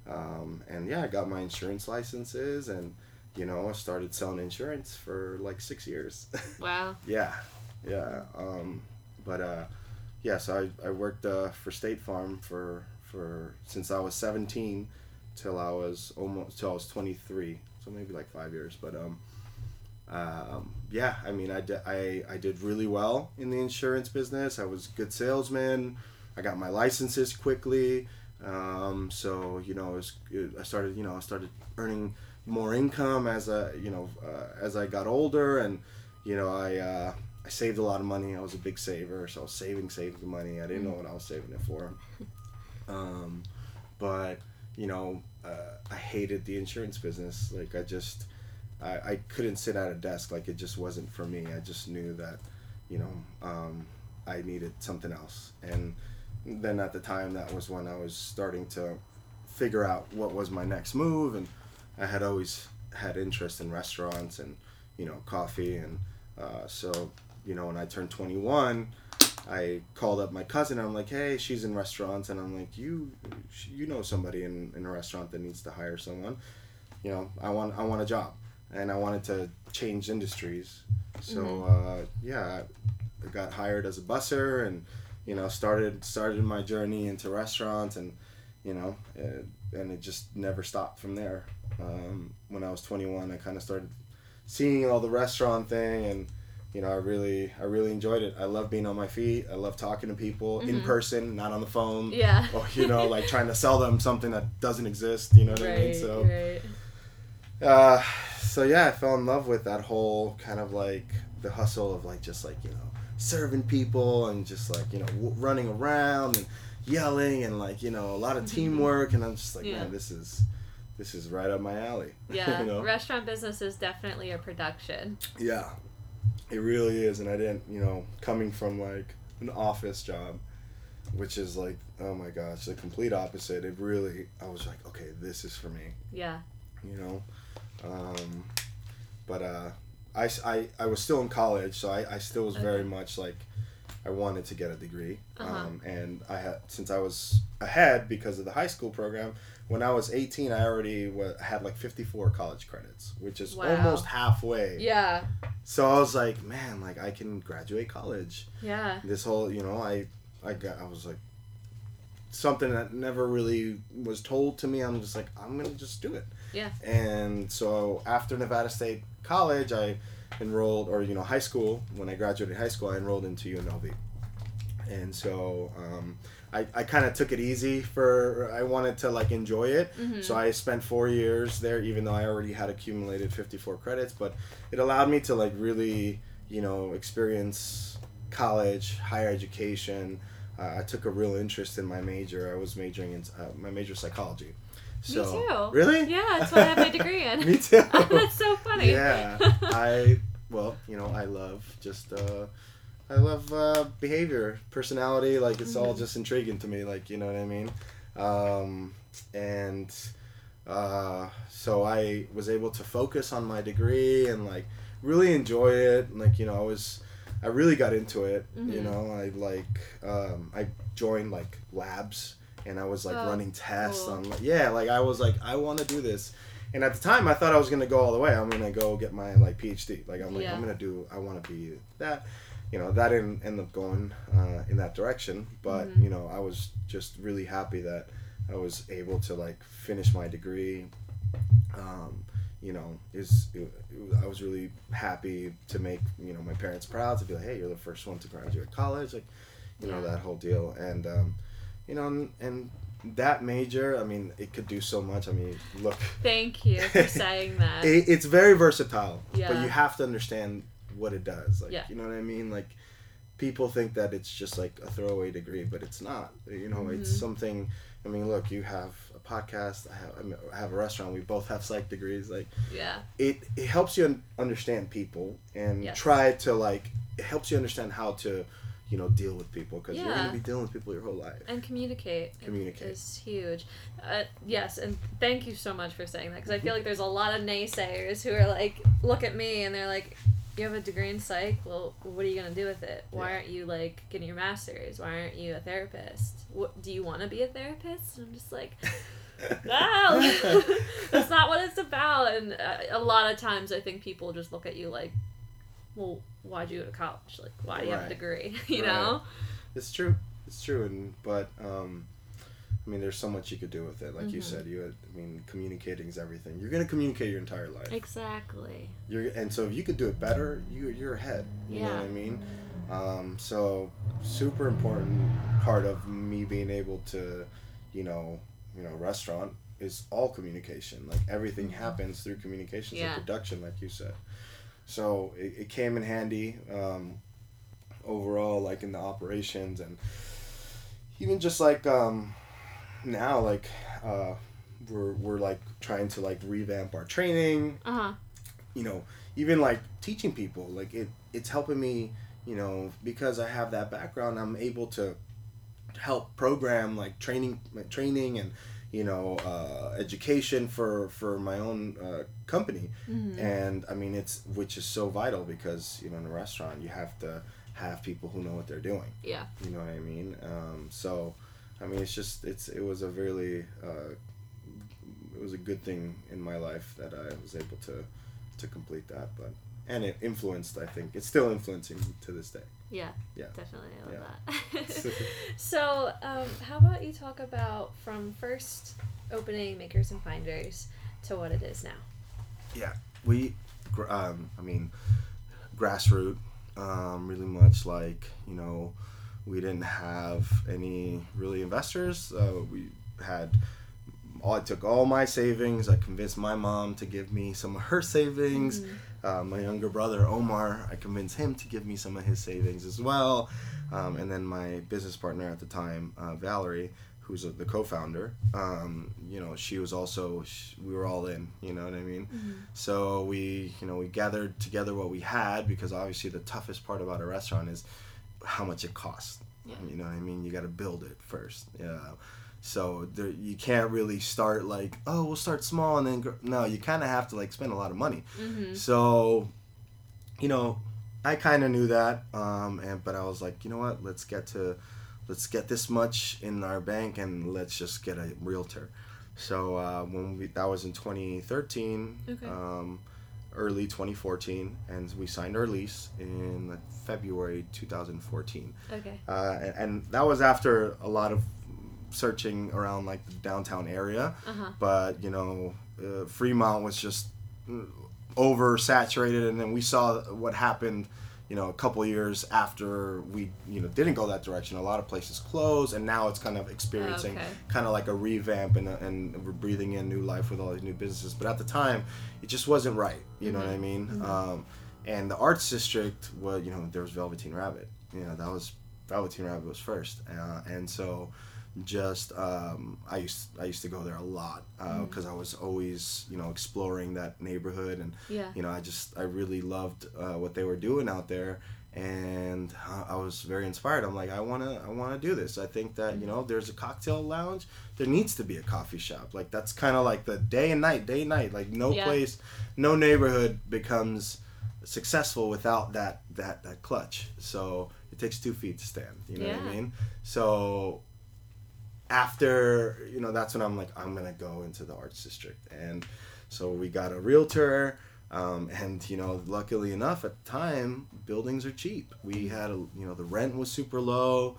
um, and yeah i got my insurance licenses and you know i started selling insurance for like six years Wow. yeah yeah um, but uh yeah so i, I worked uh, for state farm for for since i was 17 till i was almost till i was 23 so maybe like five years but um um, yeah, I mean, I did, I, I did really well in the insurance business. I was a good salesman. I got my licenses quickly. Um, so, you know, it was, it, I started, you know, I started earning more income as a, you know, uh, as I got older and, you know, I, uh, I saved a lot of money. I was a big saver. So I was saving, saving money. I didn't know what I was saving it for. Um, but, you know, uh, I hated the insurance business. Like I just, I, I couldn't sit at a desk. Like it just wasn't for me. I just knew that you know um, i needed something else. And then at the time that was when i was starting to figure out what was my next move. And i had always had interest in restaurants and you know coffee. And uh, so you know when i turned 21 i called up my cousin i'm like hey she's in restaurants and i'm like you you know somebody in, in a restaurant that needs to hire someone you know i want i want a job and I wanted to change industries. So uh, yeah, I got hired as a busser, and you know started started my journey into restaurants, and you know, uh, and it just never stopped from there. Um, when I was 21, I kind of started seeing all the restaurant thing, and you know, I really I really enjoyed it. I love being on my feet. I love talking to people in person, not on the phone. Yeah. Or you know, like trying to sell them something that doesn't exist. You know what I mean? Right. So Right. uh, so yeah, I fell in love with that whole kind of like the hustle of like just like you know serving people and just like you know w- running around and yelling and like you know a lot of teamwork and I'm just like Yeah. man this is this is right up my alley. Yeah. you know? Restaurant business is definitely a production. Yeah, it really is, and I didn't you know coming from like an office job, which is like oh my gosh the complete opposite. It really I was like okay this is for me. Yeah. you know um, but uh, I, I, I was still in college so I, I still was very much like i wanted to get a degree Uh-huh. um, and i had since i was ahead because of the high school program when i was 18 i already wa had like 54 college credits which is Wow. almost halfway Yeah. so i was like man like i can graduate college Yeah. this whole you know i i got i was like something that never really was told to me i'm just like i'm gonna just do it Yeah. and so after nevada state college i enrolled or you know high school when i graduated high school i enrolled into unlv and so um, I, I kind of took it easy for i wanted to like enjoy it Mhm. so i spent four years there even though i already had accumulated 54 credits but it allowed me to like really you know experience college higher education uh, i took a real interest in my major i was majoring in uh, my major psychology so Me too. really Yeah, that's what I have my degree in. me too that's so funny. yeah i well you know i love just uh i love uh behavior personality like it's all Mhm. just intriguing to me like you know what i mean um and uh so i was able to focus on my degree and like really enjoy it like you know i was i really got into it you Mhm. know i like um i joined like labs and i was like Oh, running tests cool. on like yeah like i was like i want to do this and at the time, I thought I was gonna go all the way. I'm gonna go get my like PhD. Like I'm like Yeah. I'm gonna do. I want to be that. You know that didn't end up going uh, in that direction but Mhm. you know i was just really happy that i was able to like finish my degree. Um, you know is i was really happy to make you know my parents proud to be like hey you're the first one to graduate college like you know that whole deal. And um, you know and, and that major i mean it could do so much. I mean look. Thank you for saying that. it, it's very versatile but you have to understand what it does like Yeah. you know what i mean like people think that it's just like a throwaway degree but it's not you know it's Mhm. something i mean look you have a podcast i have, I mean, I have a restaurant we both have psych degrees like yeah. it, it helps you un- understand people and Yes. try to like it helps you understand how to you know deal with people because you're going to be dealing with people your whole life And communicate. Communicate. is huge. Uh, yes, and thank you so much for saying that because I feel like there's a lot of naysayers who are like, look at me, and they're like, you have a degree in psych. Well, what are you gonna do with it? Why Yeah. aren't you like getting your master's? Why aren't you a therapist? What do you want to be a therapist? And I'm just like, no, that's not what it's about. And uh, a lot of times, I think people just look at you like, well, why'd you go to college? Like, why do you have a degree? you Right. know? It's true. It's true, and but um, I mean, there's so much you could do with it. Like you Mhm. said, you. Had, I mean, communicating is everything. You're gonna communicate your entire life. Exactly. You're, and so if you could do it better, you you're ahead. You know what I mean? Um, so super important part of me being able to, you know, you know, restaurant is all communication. Like everything happens through communications Yeah. and production, like you said. So it, it came in handy um, overall, like in the operations and even just like um, now, like uh, we're we're like trying to like revamp our training Uh huh. you know even like teaching people like it it's helping me you know because i have that background i'm able to help program like training training and you know uh, education for for my own uh, company Mm-hmm. and i mean it's which is so vital because you know in a restaurant you have to have people who know what they're doing Yeah. you know what i mean um, so i mean it's just it's it was a really uh, it was a good thing in my life that i was able to to complete that but and it influenced i think it's still influencing to this day Yeah. Yeah. Definitely. I love Yeah. that. so, um, how about you talk about from first opening Makers and Finders to what it is now? Yeah, we um, i mean grassroots um, really much like you know we didn't have any really investors uh, we had all I took all my savings. I convinced my mom to give me some of her savings. Uh, my younger brother Omar, I convinced him to give me some of his savings as well. Um, and then my business partner at the time, uh, Valerie, who's a, the co-founder, um, you know, she was also sh we were all in. You know what I mean? So we, you know, we gathered together what we had because obviously the toughest part about a restaurant is how much it costs. Yeah. You know what I mean? You got to build it first. Yeah. So there, you can't really start like, oh, we'll start small and then gr-. no. You kind of have to like spend a lot of money. Mm-hmm. So, you know, I kind of knew that, um, and but I was like, you know what? Let's get to, let's get this much in our bank and let's just get a realtor. So uh, when we that was in 2013, Okay. um, early 2014, and we signed our lease in like, February 2014 Okay. uh, and, and that was after a lot of searching around like the downtown area Uh huh. but you know uh, fremont was just mm, oversaturated and then we saw what happened you know a couple years after we you know didn't go that direction a lot of places closed and now it's kind of experiencing Okay. kind of like a revamp and, and we're breathing in new life with all these new businesses. But at the time it just wasn't right you know what i mean? Um, and the arts district was you know there was velveteen rabbit. You know that was velveteen rabbit was first. Uh, and so just um, I used I used to go there a lot because I was always you know exploring that neighborhood and Yeah. you know I just I really loved uh, what they were doing out there. And uh, I was very inspired. I'm like I want to I want to do this. I think that you know there's a cocktail lounge. There needs to be a coffee shop. Like that's kind of like the day and night day and night. Like no Yeah. place no neighborhood becomes successful without that that that clutch. So it takes two feet to stand. You know what I mean? So after you know that's when i'm like i'm gonna go into the arts district and so we got a realtor Um, and you know, luckily enough, at the time, buildings are cheap. We had a, you know, the rent was super low.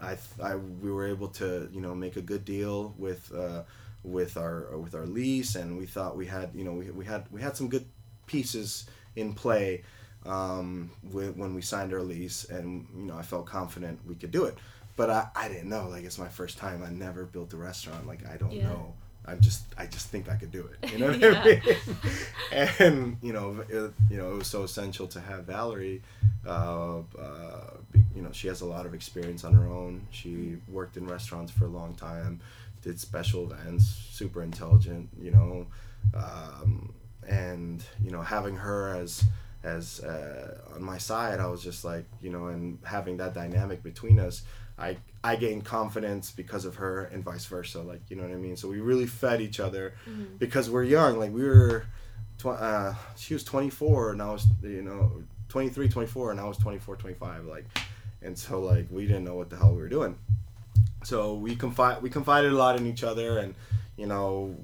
I, I we were able to you know make a good deal with uh, with our with our lease, and we thought we had you know we, we had we had some good pieces in play um, when we signed our lease, and you know I felt confident we could do it. But I, I didn't know like it's my first time. I never built a restaurant. Like I don't Yeah. know. I'm just I just think I could do it. You know what. I mean? and you know it, you know it was so essential to have Valerie. Uh, uh, you know she has a lot of experience on her own. She worked in restaurants for a long time, did special events, super intelligent. You know, um, and you know having her as as uh, on my side, I was just like you know, and having that dynamic between us. I, I gained confidence because of her and vice versa like you know what i mean? So we really fed each other Mhm. because we're young like we were tw- uh, she was 24 and i was you know 23 24 and i was 24 25 like and so like we didn't know what the hell we were doing. So we confide we confided a lot in each other and you know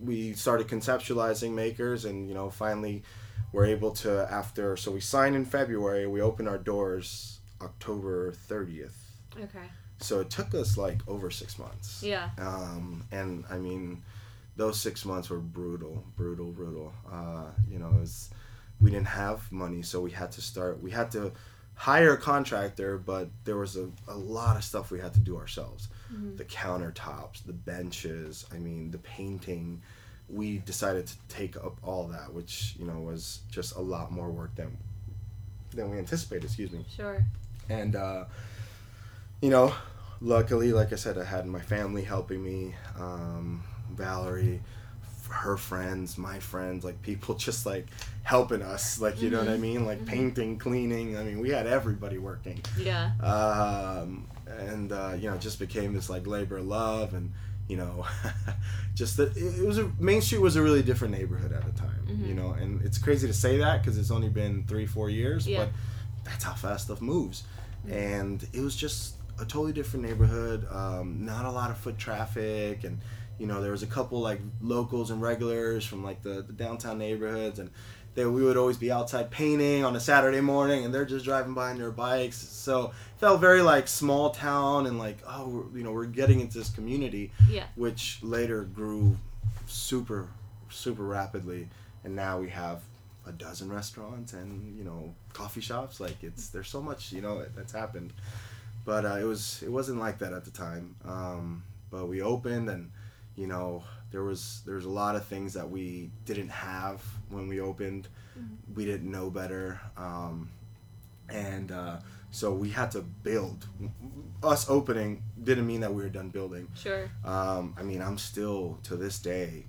we started conceptualizing makers and you know finally we're able to after so we signed in february we opened our doors october 30th Okay. so it took us like over six months Yeah. um, and I mean, those six months were brutal, brutal, brutal. Uh, you know, it was, we didn't have money, so we had to start. We had to hire a contractor, but there was a, a lot of stuff we had to do ourselves. Mhm. The countertops, the benches. I mean, the painting. We decided to take up all that, which you know was just a lot more work than than we anticipated. Excuse me Sure. and uh, you know luckily like i said i had my family helping me um, valerie her friends my friends like people just like helping us like you know what i Mhm. mean like Mhm. painting cleaning i mean we had everybody working Yeah. um, and uh, you know, it just became this like labor of love, and you know, just that it, it was a Main Street was a really different neighborhood at the time, Mhm. you know, and it's crazy to say that because it's only been three, four years, Yeah. but that's how fast stuff moves, Mhm. and it was just a totally different neighborhood, um, not a lot of foot traffic, and you know, there was a couple like locals and regulars from like the, the downtown neighborhoods, and they, we would always be outside painting on a Saturday morning, and they're just driving by on their bikes. So felt very like small town, and like oh, we're, you know, we're getting into this community, Yeah. which later grew super, super rapidly, and now we have a dozen restaurants and you know coffee shops. Like it's there's so much you know that's happened, but uh, it was it wasn't like that at the time. Um, but we opened and you know there was there was a lot of things that we didn't have when we opened Mhm. we didn't know better um, and uh, so we had to build us opening didn't mean that we were done building Sure. um, i mean i'm still to this day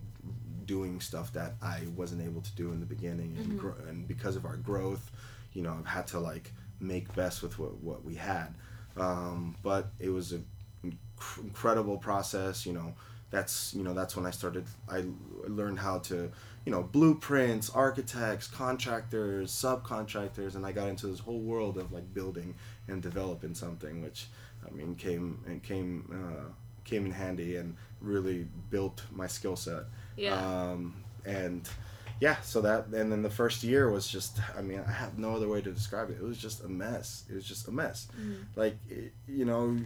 doing stuff that i wasn't able to do in the beginning and, Mhm. gro- and because of our growth you know i've had to like make best with what, what we had um, but it was an inc- incredible process you know that's you know that's when i started i learned how to you know blueprints architects contractors subcontractors and i got into this whole world of like building and developing something which i mean came and came uh, came in handy and really built my skill set Yeah. um, and yeah so that and then the first year was just i mean i have no other way to describe it it was just a mess it was just a mess Mhm. like it, you know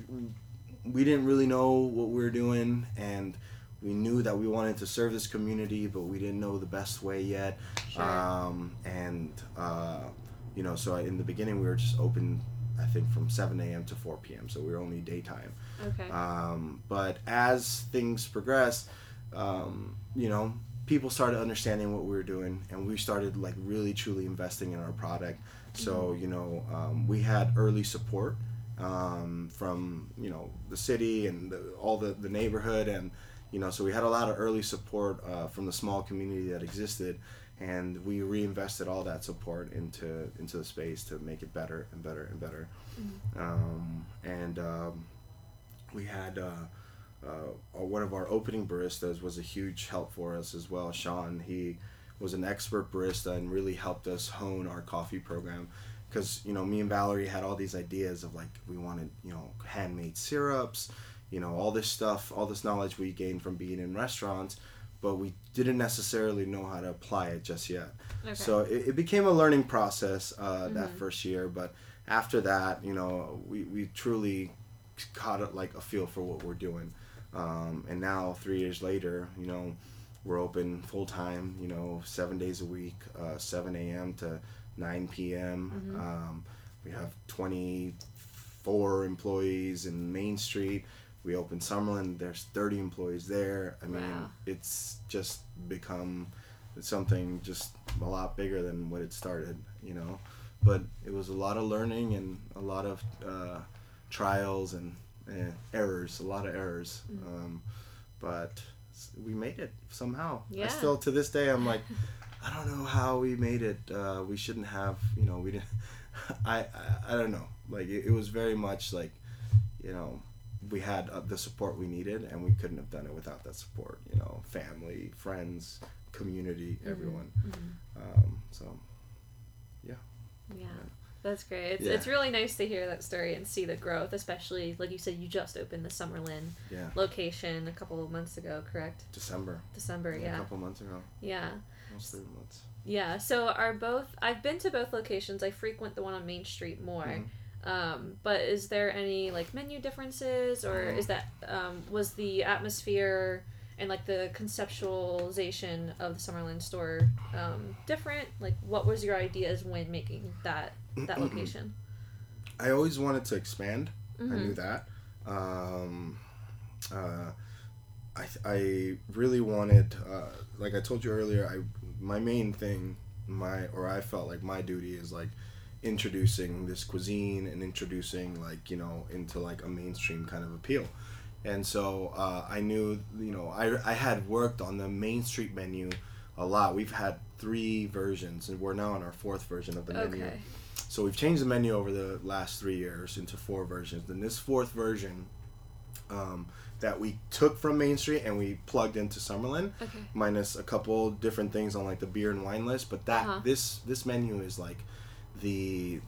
we didn't really know what we were doing and we knew that we wanted to serve this community but we didn't know the best way yet Sure. um, and uh, you know so in the beginning we were just open i think from 7 a.m to 4 p.m so we were only daytime okay. um, but as things progressed, um, you know, people started understanding what we were doing, and we started like really truly investing in our product. So you know, um, we had early support um, from you know the city and the, all the the neighborhood, and you know, so we had a lot of early support uh, from the small community that existed. And we reinvested all that support into into the space to make it better and better and better. Um, and um, we had uh, uh, one of our opening baristas was a huge help for us as well. Sean, he was an expert barista and really helped us hone our coffee program. Because you know, me and Valerie had all these ideas of like we wanted you know handmade syrups, you know all this stuff, all this knowledge we gained from being in restaurants. but we didn't necessarily know how to apply it just yet. Okay. So it, it became a learning process uh, that Mhm. first year, but after that, you know, we, we truly caught it like a feel for what we're doing. Um, and now, three years later, you know, we're open full time, you know, seven days a week, uh, 7 a.m. to 9 p.m. Mhm. Um, we have 24 employees in Main Street. We open Summerlin, there's 30 employees there. I mean, Wow. it's just become something just a lot bigger than what it started, you know. But it was a lot of learning and a lot of uh, trials and eh, errors, a lot of errors. Mm. Um, but we made it somehow. I still, to this day, I'm like, I don't know how we made it. Uh, we shouldn't have, you know, we didn't. I, I, I don't know. Like it, it was very much like, you know, we had uh, the support we needed, and we couldn't have done it without that support. You know, family, friends, community, Mhm. everyone. Mhm. Um, so yeah. Yeah, that's great. It's, Yeah. it's really nice to hear that story and see the growth, especially like you said, you just opened the Summerlin yeah, location a couple of months ago, correct? December. December, A yeah, A couple months ago, yeah, almost three months. yeah. So are both? I've been to both locations. I frequent the one on Main Street more. Mhm. Um, but is there any like menu differences, or Mhm. is that um, was the atmosphere and like the conceptualization of the Summerlin store um, different? Like, what was your ideas when making that that location? I always wanted to expand. I Mhm. knew that. Um, uh, I, I really wanted, uh, like I told you earlier, I my main thing, my or I felt like my duty is like introducing this cuisine and introducing like you know into like a mainstream kind of appeal. And so uh, I knew, you know, I, I had worked on the Main Street menu a lot. We've had three versions, and we're now on our fourth version of the menu. Okay. So we've changed the menu over the last three years into four versions. And this fourth version um, that we took from Main Street and we plugged into Summerlin, Okay. minus a couple different things on like the beer and wine list. But that Uh-huh. this this menu is like the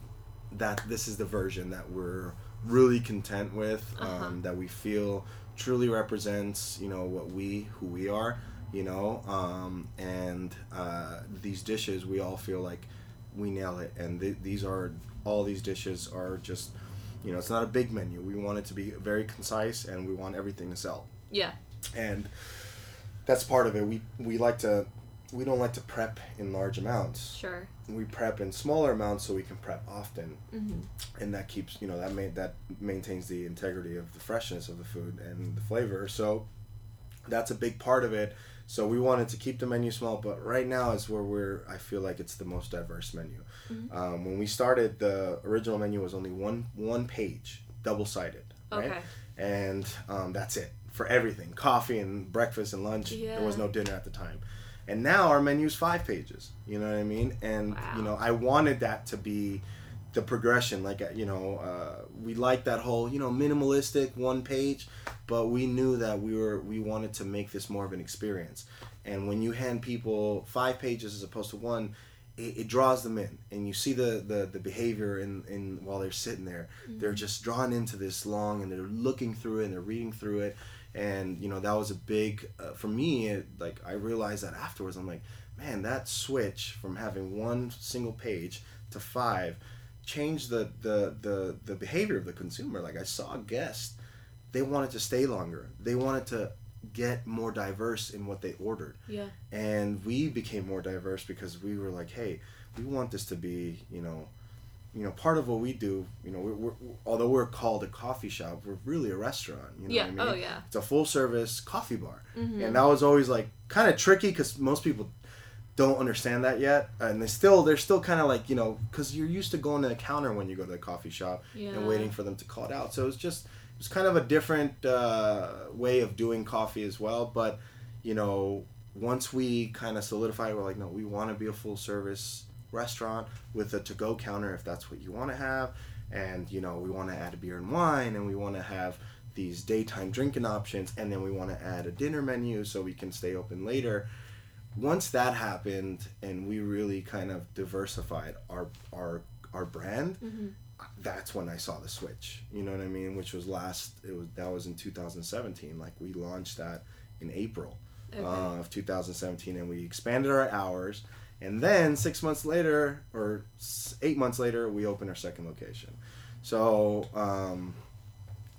that this is the version that we're really content with. Uh-huh. Um, that we feel truly represents you know what we who we are. You know, um, and uh, these dishes we all feel like we nail it and th- these are all these dishes are just you know it's not a big menu we want it to be very concise and we want everything to sell Yeah. and that's part of it we we like to we don't like to prep in large amounts. Sure. we prep in smaller amounts so we can prep often. Mm-hmm. and that keeps you know that ma- that maintains the integrity of the freshness of the food and the flavor. So that's a big part of it. So we wanted to keep the menu small but right now is where we're i feel like it's the most diverse menu. Mhm. um, when we started the original menu was only one one page double sided right and um, that's it for everything. Coffee and breakfast and lunch. There was no dinner at the time and now our menu's five pages you know what i mean? And Wow. you know i wanted that to be the progression like uh, you know uh, we like that whole you know minimalistic one page but we knew that we were we wanted to make this more of an experience. And when you hand people five pages as opposed to one it, it draws them in. And you see the, the, the behavior in, in while they're sitting there. They're just drawn into this long and they're looking through it and they're reading through it and you know that was a big uh, for me it, like i realized that afterwards i'm like man that switch from having one single page to five changed the the the, the behavior of the consumer. Like i saw guests they wanted to stay longer. They wanted to get more diverse in what they ordered. Yeah. and we became more diverse because we were like hey we want this to be you know you know part of what we do you know we're, we're although we're called a coffee shop we're really a restaurant you know yeah. i mean Oh yeah. it's a full service coffee bar Mm-hmm. and that was always like kind of tricky because most people don't understand that yet and they still they're still kind of like you know because you're used to going to the counter when you go to the coffee shop yeah. and waiting for them to call it out so it's just it's kind of a different uh, way of doing coffee as well but you know once we kind of solidified we're like no we want to be a full service restaurant with a to-go counter if that's what you want to have and you know we want to add a beer and wine and we want to have these daytime drinking options and then we want to add a dinner menu so we can stay open later once that happened and we really kind of diversified our our our brand Mm-hmm. that's when I saw the switch. You know what I mean? Which was last. It was that was in 2017. Like we launched that in April. Okay. uh, of 2017, and we expanded our hours. And then six months later, or eight months later, we open our second location. So, um,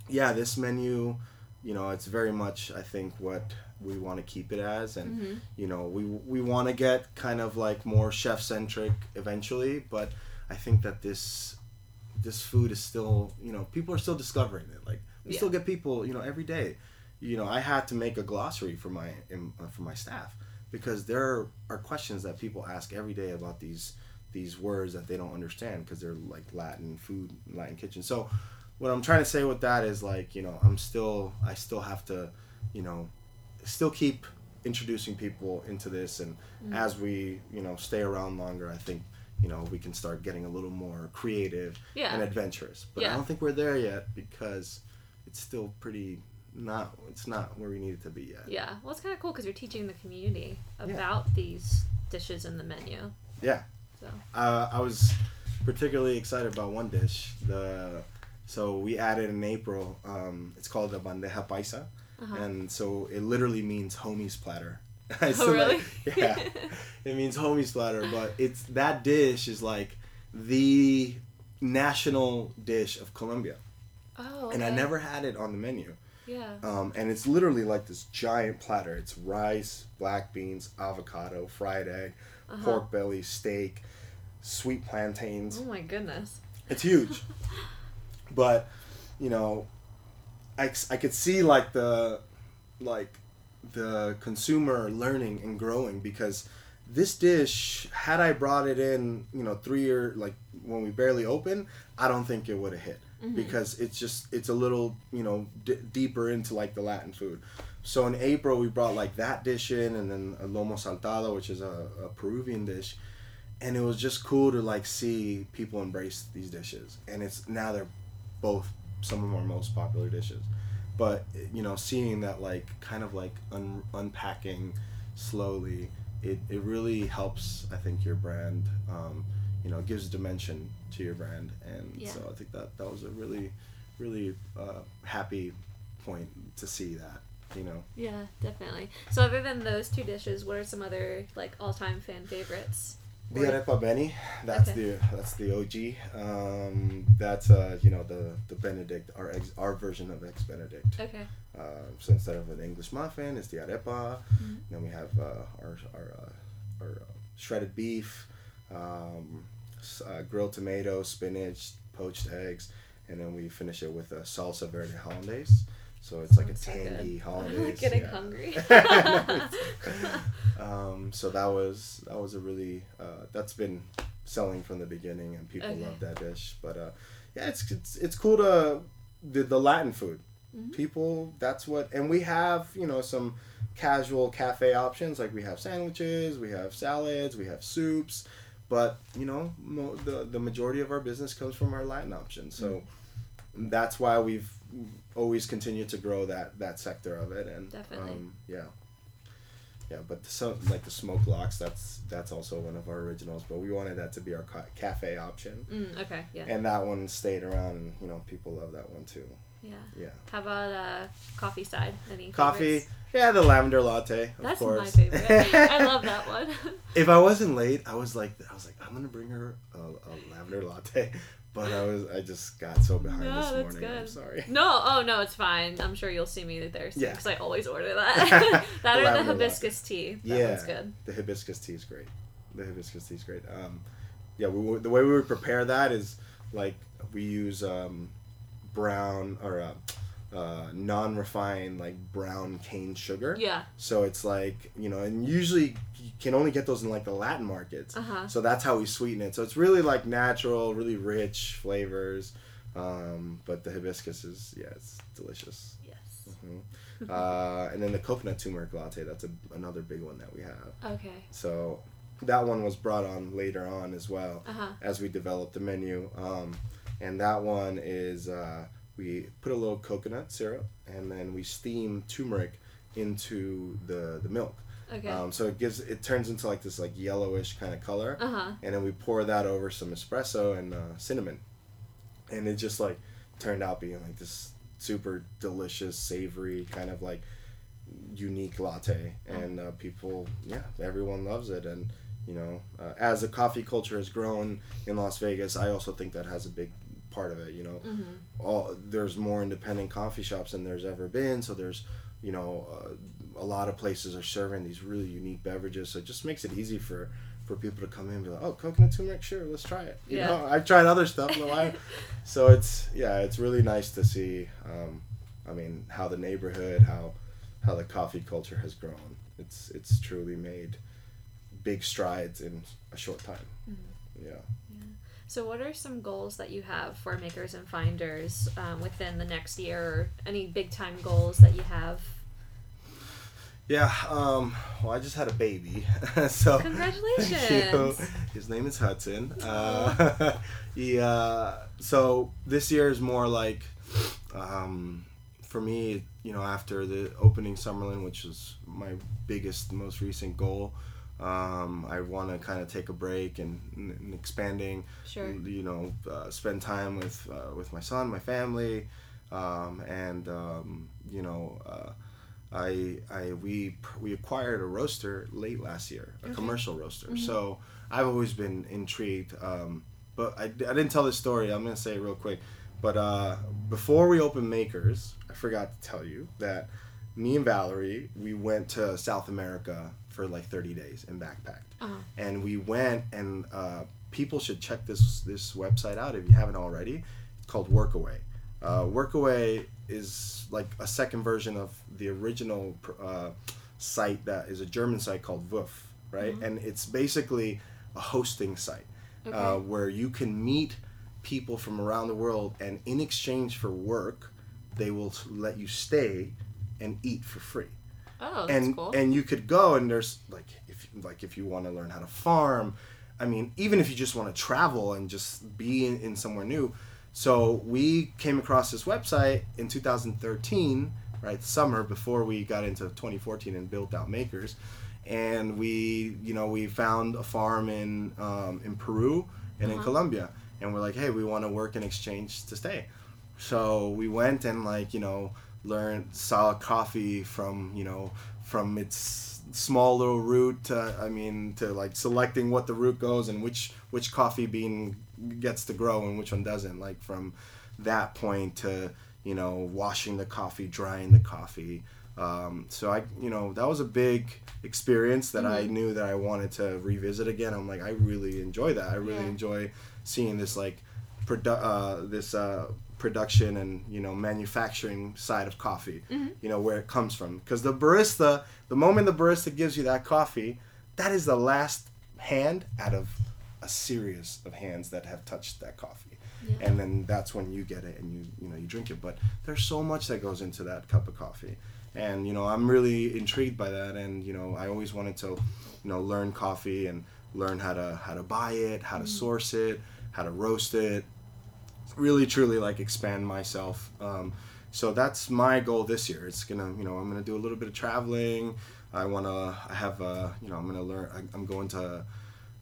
yeah, this menu, you know, it's very much I think what we want to keep it as, and Mhm. you know, we we want to get kind of like more chef centric eventually, but I think that this this food is still, you know, people are still discovering it. Like we Yeah. still get people, you know, every day. You know, I had to make a glossary for my uh, for my staff because there are questions that people ask every day about these these words that they don't understand because they're like Latin food, Latin kitchen. So what I'm trying to say with that is like, you know, I'm still I still have to, you know, still keep introducing people into this and Mm. as we, you know, stay around longer, I think, you know, we can start getting a little more creative Yeah. and adventurous. But Yeah. I don't think we're there yet because it's still pretty not it's not where we need it to be yet. Yeah. Well, it's kind of cool because you're teaching the community Yeah. about these dishes in the menu. Yeah. So. Uh, I was particularly excited about one dish. The so we added in April. Um, it's called the bandeja paisa, Uh-huh. and so it literally means homie's platter. Oh, So, like, really? yeah, it means homie's platter, but it's that dish is like the national dish of Colombia, oh. and I never had it on the menu. Yeah. Um, and it's literally like this giant platter. It's rice, black beans, avocado, fried egg, Uh-huh. pork belly, steak, sweet plantains. Oh my goodness. It's huge. but, you know, I, I could see like the like the consumer learning and growing because this dish had I brought it in, you know, 3 year like when we barely opened, I don't think it would have hit Mhm. because it's just it's a little, you know, d- deeper into like the Latin food. So in April we brought like that dish in and then a lomo saltado which is a, a Peruvian dish and it was just cool to like see people embrace these dishes and it's now they're both some of our most popular dishes but you know seeing that like kind of like un- unpacking slowly it, it really helps i think your brand um, you know gives dimension to your brand and Yeah. so i think that that was a really really uh, happy point to see that you know Yeah, definitely. So other than those two dishes, what are some other like all-time fan favorites? The arepa Benny, that's Okay. the that's the OG. Um, that's uh, you know the the Benedict, our ex, our version of eggs Benedict. Okay. Uh, so instead of an English muffin, it's the arepa. Mhm. Then we have uh, our our uh, our uh, shredded beef, um, uh, grilled tomato, spinach, poached eggs, and then we finish it with a salsa verde hollandaise. So it's like a Sounds so tangy I'm like getting yeah. hungry. um, so that was that was a really uh, that's been selling from the beginning and people Okay. love that dish. But uh, yeah, it's, it's it's cool to the the Latin food. Mhm. People, that's what, and we have you know some casual cafe options like we have sandwiches, we have salads, we have soups. But you know, mo- the the majority of our business comes from our Latin options. So that's why we've always continued to grow that that sector of it. And Definitely. um, yeah. Yeah, but so like the smoke lox, that's that's also one of our originals. But we wanted that to be our ca- cafe option, mm, okay. Yeah. and that one stayed around. And, you know, people love that one too. Yeah. Yeah, How about uh, coffee side? Any coffee. favorites? Yeah, the lavender latte, of That's course. my favorite. I love that one. if I wasn't late, I was like, I was like, I'm gonna bring her a, a lavender latte, but I was, I just got so behind No, this that's morning. I'm sorry. no, oh no, it's fine. I'm sure you'll see me there soon Yeah. because I always order that. that The or the hibiscus tea. That Yeah. one's good. The hibiscus tea is great. The hibiscus tea is great. Um, yeah, we, the way we would prepare that is like we use um, brown or uh, uh, non-refined like brown cane sugar. Yeah. So it's like you know, and usually you can only get those in like the Latin markets. Uh huh. So that's how we sweeten it. So it's really like natural, really rich flavors. Um, but the hibiscus is yeah, it's delicious. Yes. hmm uh, and then the coconut turmeric latte. That's a, another big one that we have. Okay. So that one was brought on later on as well Uh huh. as we developed the menu. Um, and that one is uh, we put a little coconut syrup and then we steam turmeric into the the milk. Okay. Um, so it gives it turns into like this like yellowish kind of color, uh huh. and then we pour that over some espresso and uh, cinnamon, and it just like turned out being like this super delicious, savory kind of like unique latte, and uh, people, yeah, everyone loves it, and you know, uh, as the coffee culture has grown in Las Vegas, I also think that has a big part of it. You know, Mm-hmm. all there's more independent coffee shops than there's ever been, so there's you know uh, a lot of places are serving these really unique beverages, so it just makes it easy for for people to come in and be like, oh, coconut turmeric, sure, let's try it. You Yeah. know, I've tried other stuff, no, I, so it's yeah, it's really nice to see. Um, I mean, how the neighborhood, how how the coffee culture has grown. It's it's truly made big strides in a short time. Mm-hmm. Yeah. So, what are some goals that you have for makers and finders um, within the next year? Or any big time goals that you have? Yeah. Um, well, I just had a baby, so Congratulations. You. His name is Hudson. Uh, he, uh, so this year is more like, um, for me, you know, after the opening Summerlin, which is my biggest, most recent goal, um, I want to kind of take a break and, and expanding Sure. you know, uh, spend time with uh, with my son, my family, um, and um, you know, uh, I I we we acquired a roaster late last year, a Okay. commercial roaster. Mhm. So I've always been intrigued, um, but I, I didn't tell this story. I'm gonna say it real quick. But uh, before we opened Makers, I forgot to tell you that me and Valerie we went to South America for like 30 days and backpacked Uh-huh. and we went and uh, people should check this this website out if you haven't already it's called workaway uh, workaway is like a second version of the original uh, site that is a german site called WWOOF right Mhm. and it's basically a hosting site Okay. uh, where you can meet people from around the world and in exchange for work they will let you stay and eat for free oh, and cool. and you could go and there's like if like if you want to learn how to farm i mean even if you just want to travel and just be in, in somewhere new so we came across this website in 2013 right summer before we got into 2014 and built out makers and we you know we found a farm in um, in peru and in Uh-huh. colombia and we're like hey we want to work in exchange to stay so we went and like you know learned saw coffee from you know from its small little root to I mean to like selecting what the root goes and which which coffee bean gets to grow and which one doesn't like from that point to you know washing the coffee drying the coffee um, so I you know that was a big experience that I Mhm. knew that I wanted to revisit again I'm like I really enjoy that I really Yeah. enjoy seeing this like produ- uh, this uh, production and you know manufacturing side of coffee Mhm. you know where it comes from. Because the barista the moment the barista gives you that coffee that is the last hand out of a series of hands that have touched that coffee. Yeah. and then that's when you get it and you you know you drink it. But there's so much that goes into that cup of coffee. And you know i'm really intrigued by that. And you know i always wanted to you know learn coffee and learn how to how to buy it how to source it how to roast it really truly like expand myself. Um, so that's my goal this year. It's gonna you know i'm gonna do a little bit of traveling. I want to i have uh, you know i'm gonna learn I, i'm going to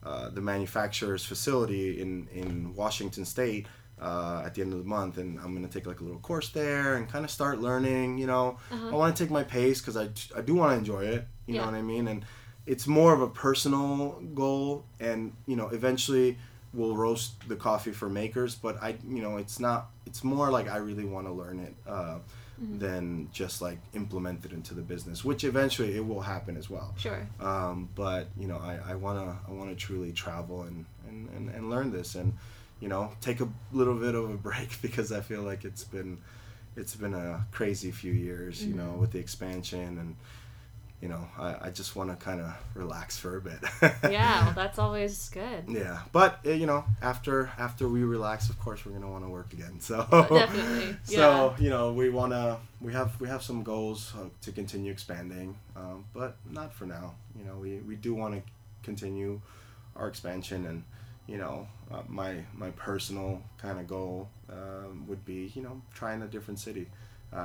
uh, the manufacturer's facility in in washington state uh, at the end of the month and i'm gonna take like a little course there and kind of start learning you know. Uh-huh. i want to take my pace because I, I do want to enjoy it you Yeah. know what i mean? And it's more of a personal goal and you know eventually we'll roast the coffee for makers but i you know it's not it's more like i really want to learn it uh, Mhm. than just like implement it into the business which eventually it will happen as well Sure. um, but you know i, I want to i want to truly travel and, and, and, and learn this and you know take a little bit of a break because i feel like it's been it's been a crazy few years you know Mhm. with the expansion and you know i, I just want to kind of relax for a bit. Yeah, well, that's always good. yeah but uh, you know after after we relax of course we're gonna want to work again so. Definitely. so you know we want to we have we have some goals uh, to continue expanding um, but not for now. You know we, we do want to continue our expansion and you know uh, my my personal kind of goal um, would be you know trying a different city. Uh,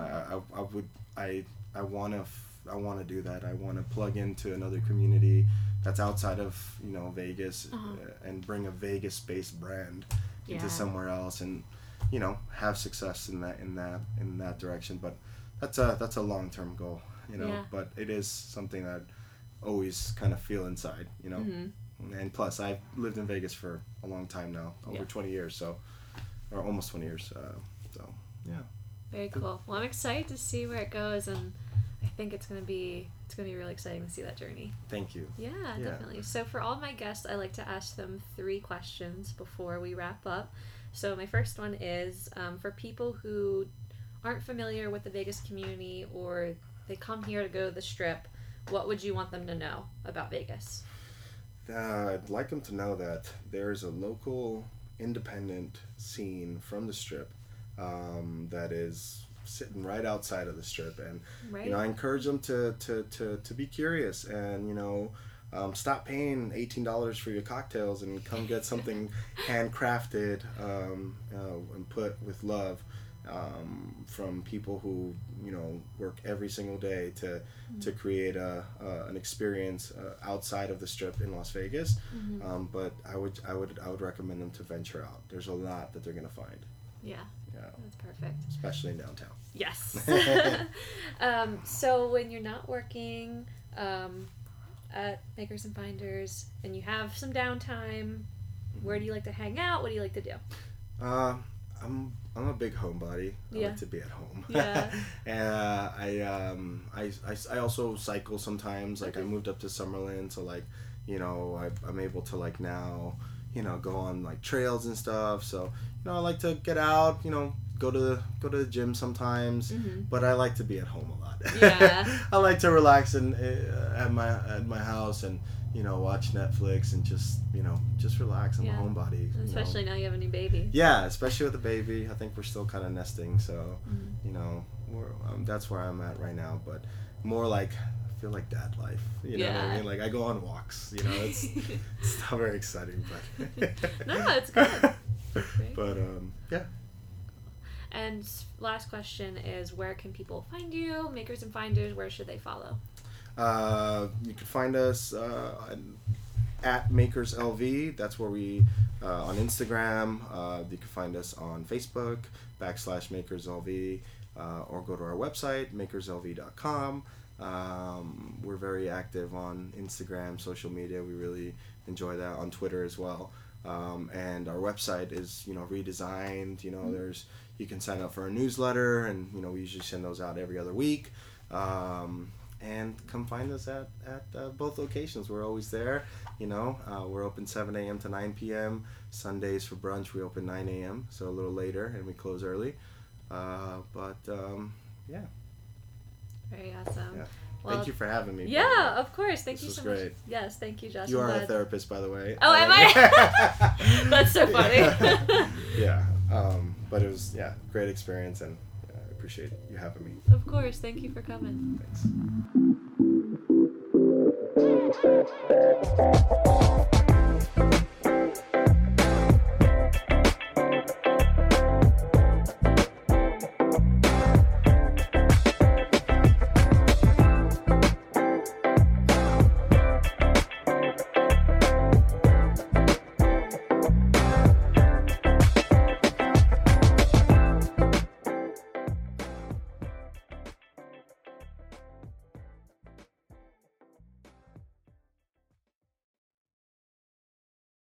I, I would I I want to f- I want to do that I want to plug into another community that's outside of you know Vegas Uh-huh. uh, and bring a Vegas based brand into somewhere else and you know have success in that in that in that direction but that's a that's a long term goal you know. Yeah. But it is something that I always kind of feel inside, you know. Mhm. And plus, I've lived in Vegas for a long time now, over Yeah. 20 years, so or almost 20 years. Uh, so yeah. Very cool. Well, I'm excited to see where it goes, and I think it's gonna be it's gonna be really exciting to see that journey. Thank you. Yeah, Yeah. definitely. So for all my guests, I like to ask them three questions before we wrap up. So my first one is um, for people who aren't familiar with the Vegas community or they come here to go to the Strip. What would you want them to know about Vegas? Uh, I'd like them to know that there's a local independent scene from the strip um, that is sitting right outside of the strip and Right. you know i encourage them to to, to, to be curious and you know um, stop paying $18 for your cocktails and come get something handcrafted um, uh, and put with love um, from people who you know work every single day to to create a, uh, an experience uh, outside of the strip in Las Vegas. Mhm. Um, but I would I would I would recommend them to venture out. There's a lot that they're gonna find. yeah, Yeah, that's perfect. especially in downtown. Yes. um, so when you're not working um, at Makers and Finders and you have some downtime, where do you like to hang out? What do you like to do? Uh, I'm I'm a big homebody. I Yeah. like to be at home. Yeah. and I um I, I, I also cycle sometimes. Like I moved up to Summerlin, so like you know I, I'm able to like now you know go on like trails and stuff. So know I like to get out. You know go to the, go to the gym sometimes. Mm-hmm. But I like to be at home a lot. Yeah. I like to relax and uh, at my at my house and you know watch Netflix and just you know just relax. I'm Yeah. a homebody. you know. Especially now you have a new baby. Yeah, especially with the baby. I think we're still kind of nesting, so Mhm. you know, we're, um, that's where I'm at right now. But more like I feel like dad life. You know what Yeah. I mean? Like I go on walks. You know, it's it's not very exciting, but No, it's good. But um, yeah. And last question is where can people find you? Makers and Finders, where should they follow? Uh, you can find us uh, at Makers LV. That's where we uh, on Instagram. Uh, you can find us on Facebook backslash Makers LV, uh, or go to our website makerslv.com. Um, we're very active on Instagram, social media. We really enjoy that on Twitter as well. Um, and our website is you know redesigned. You know, there's you can sign up for a newsletter, and you know we usually send those out every other week. Um, and come find us at, at uh, both locations. We're always there. You know, uh, we're open 7 a.m. to 9 p.m. Sundays for brunch, we open 9 a.m., so a little later, and we close early. Uh, but um, yeah, Very awesome. Yeah. Well, thank you for having me. Yeah, of course. Thank This you so great. much. Yes, thank you, Josh. You I'm are a therapist, by the way. Oh, am I? That's so funny. yeah, um, but it was yeah, great experience, and uh, I appreciate you having me. Of course. Thank you for coming. Thanks.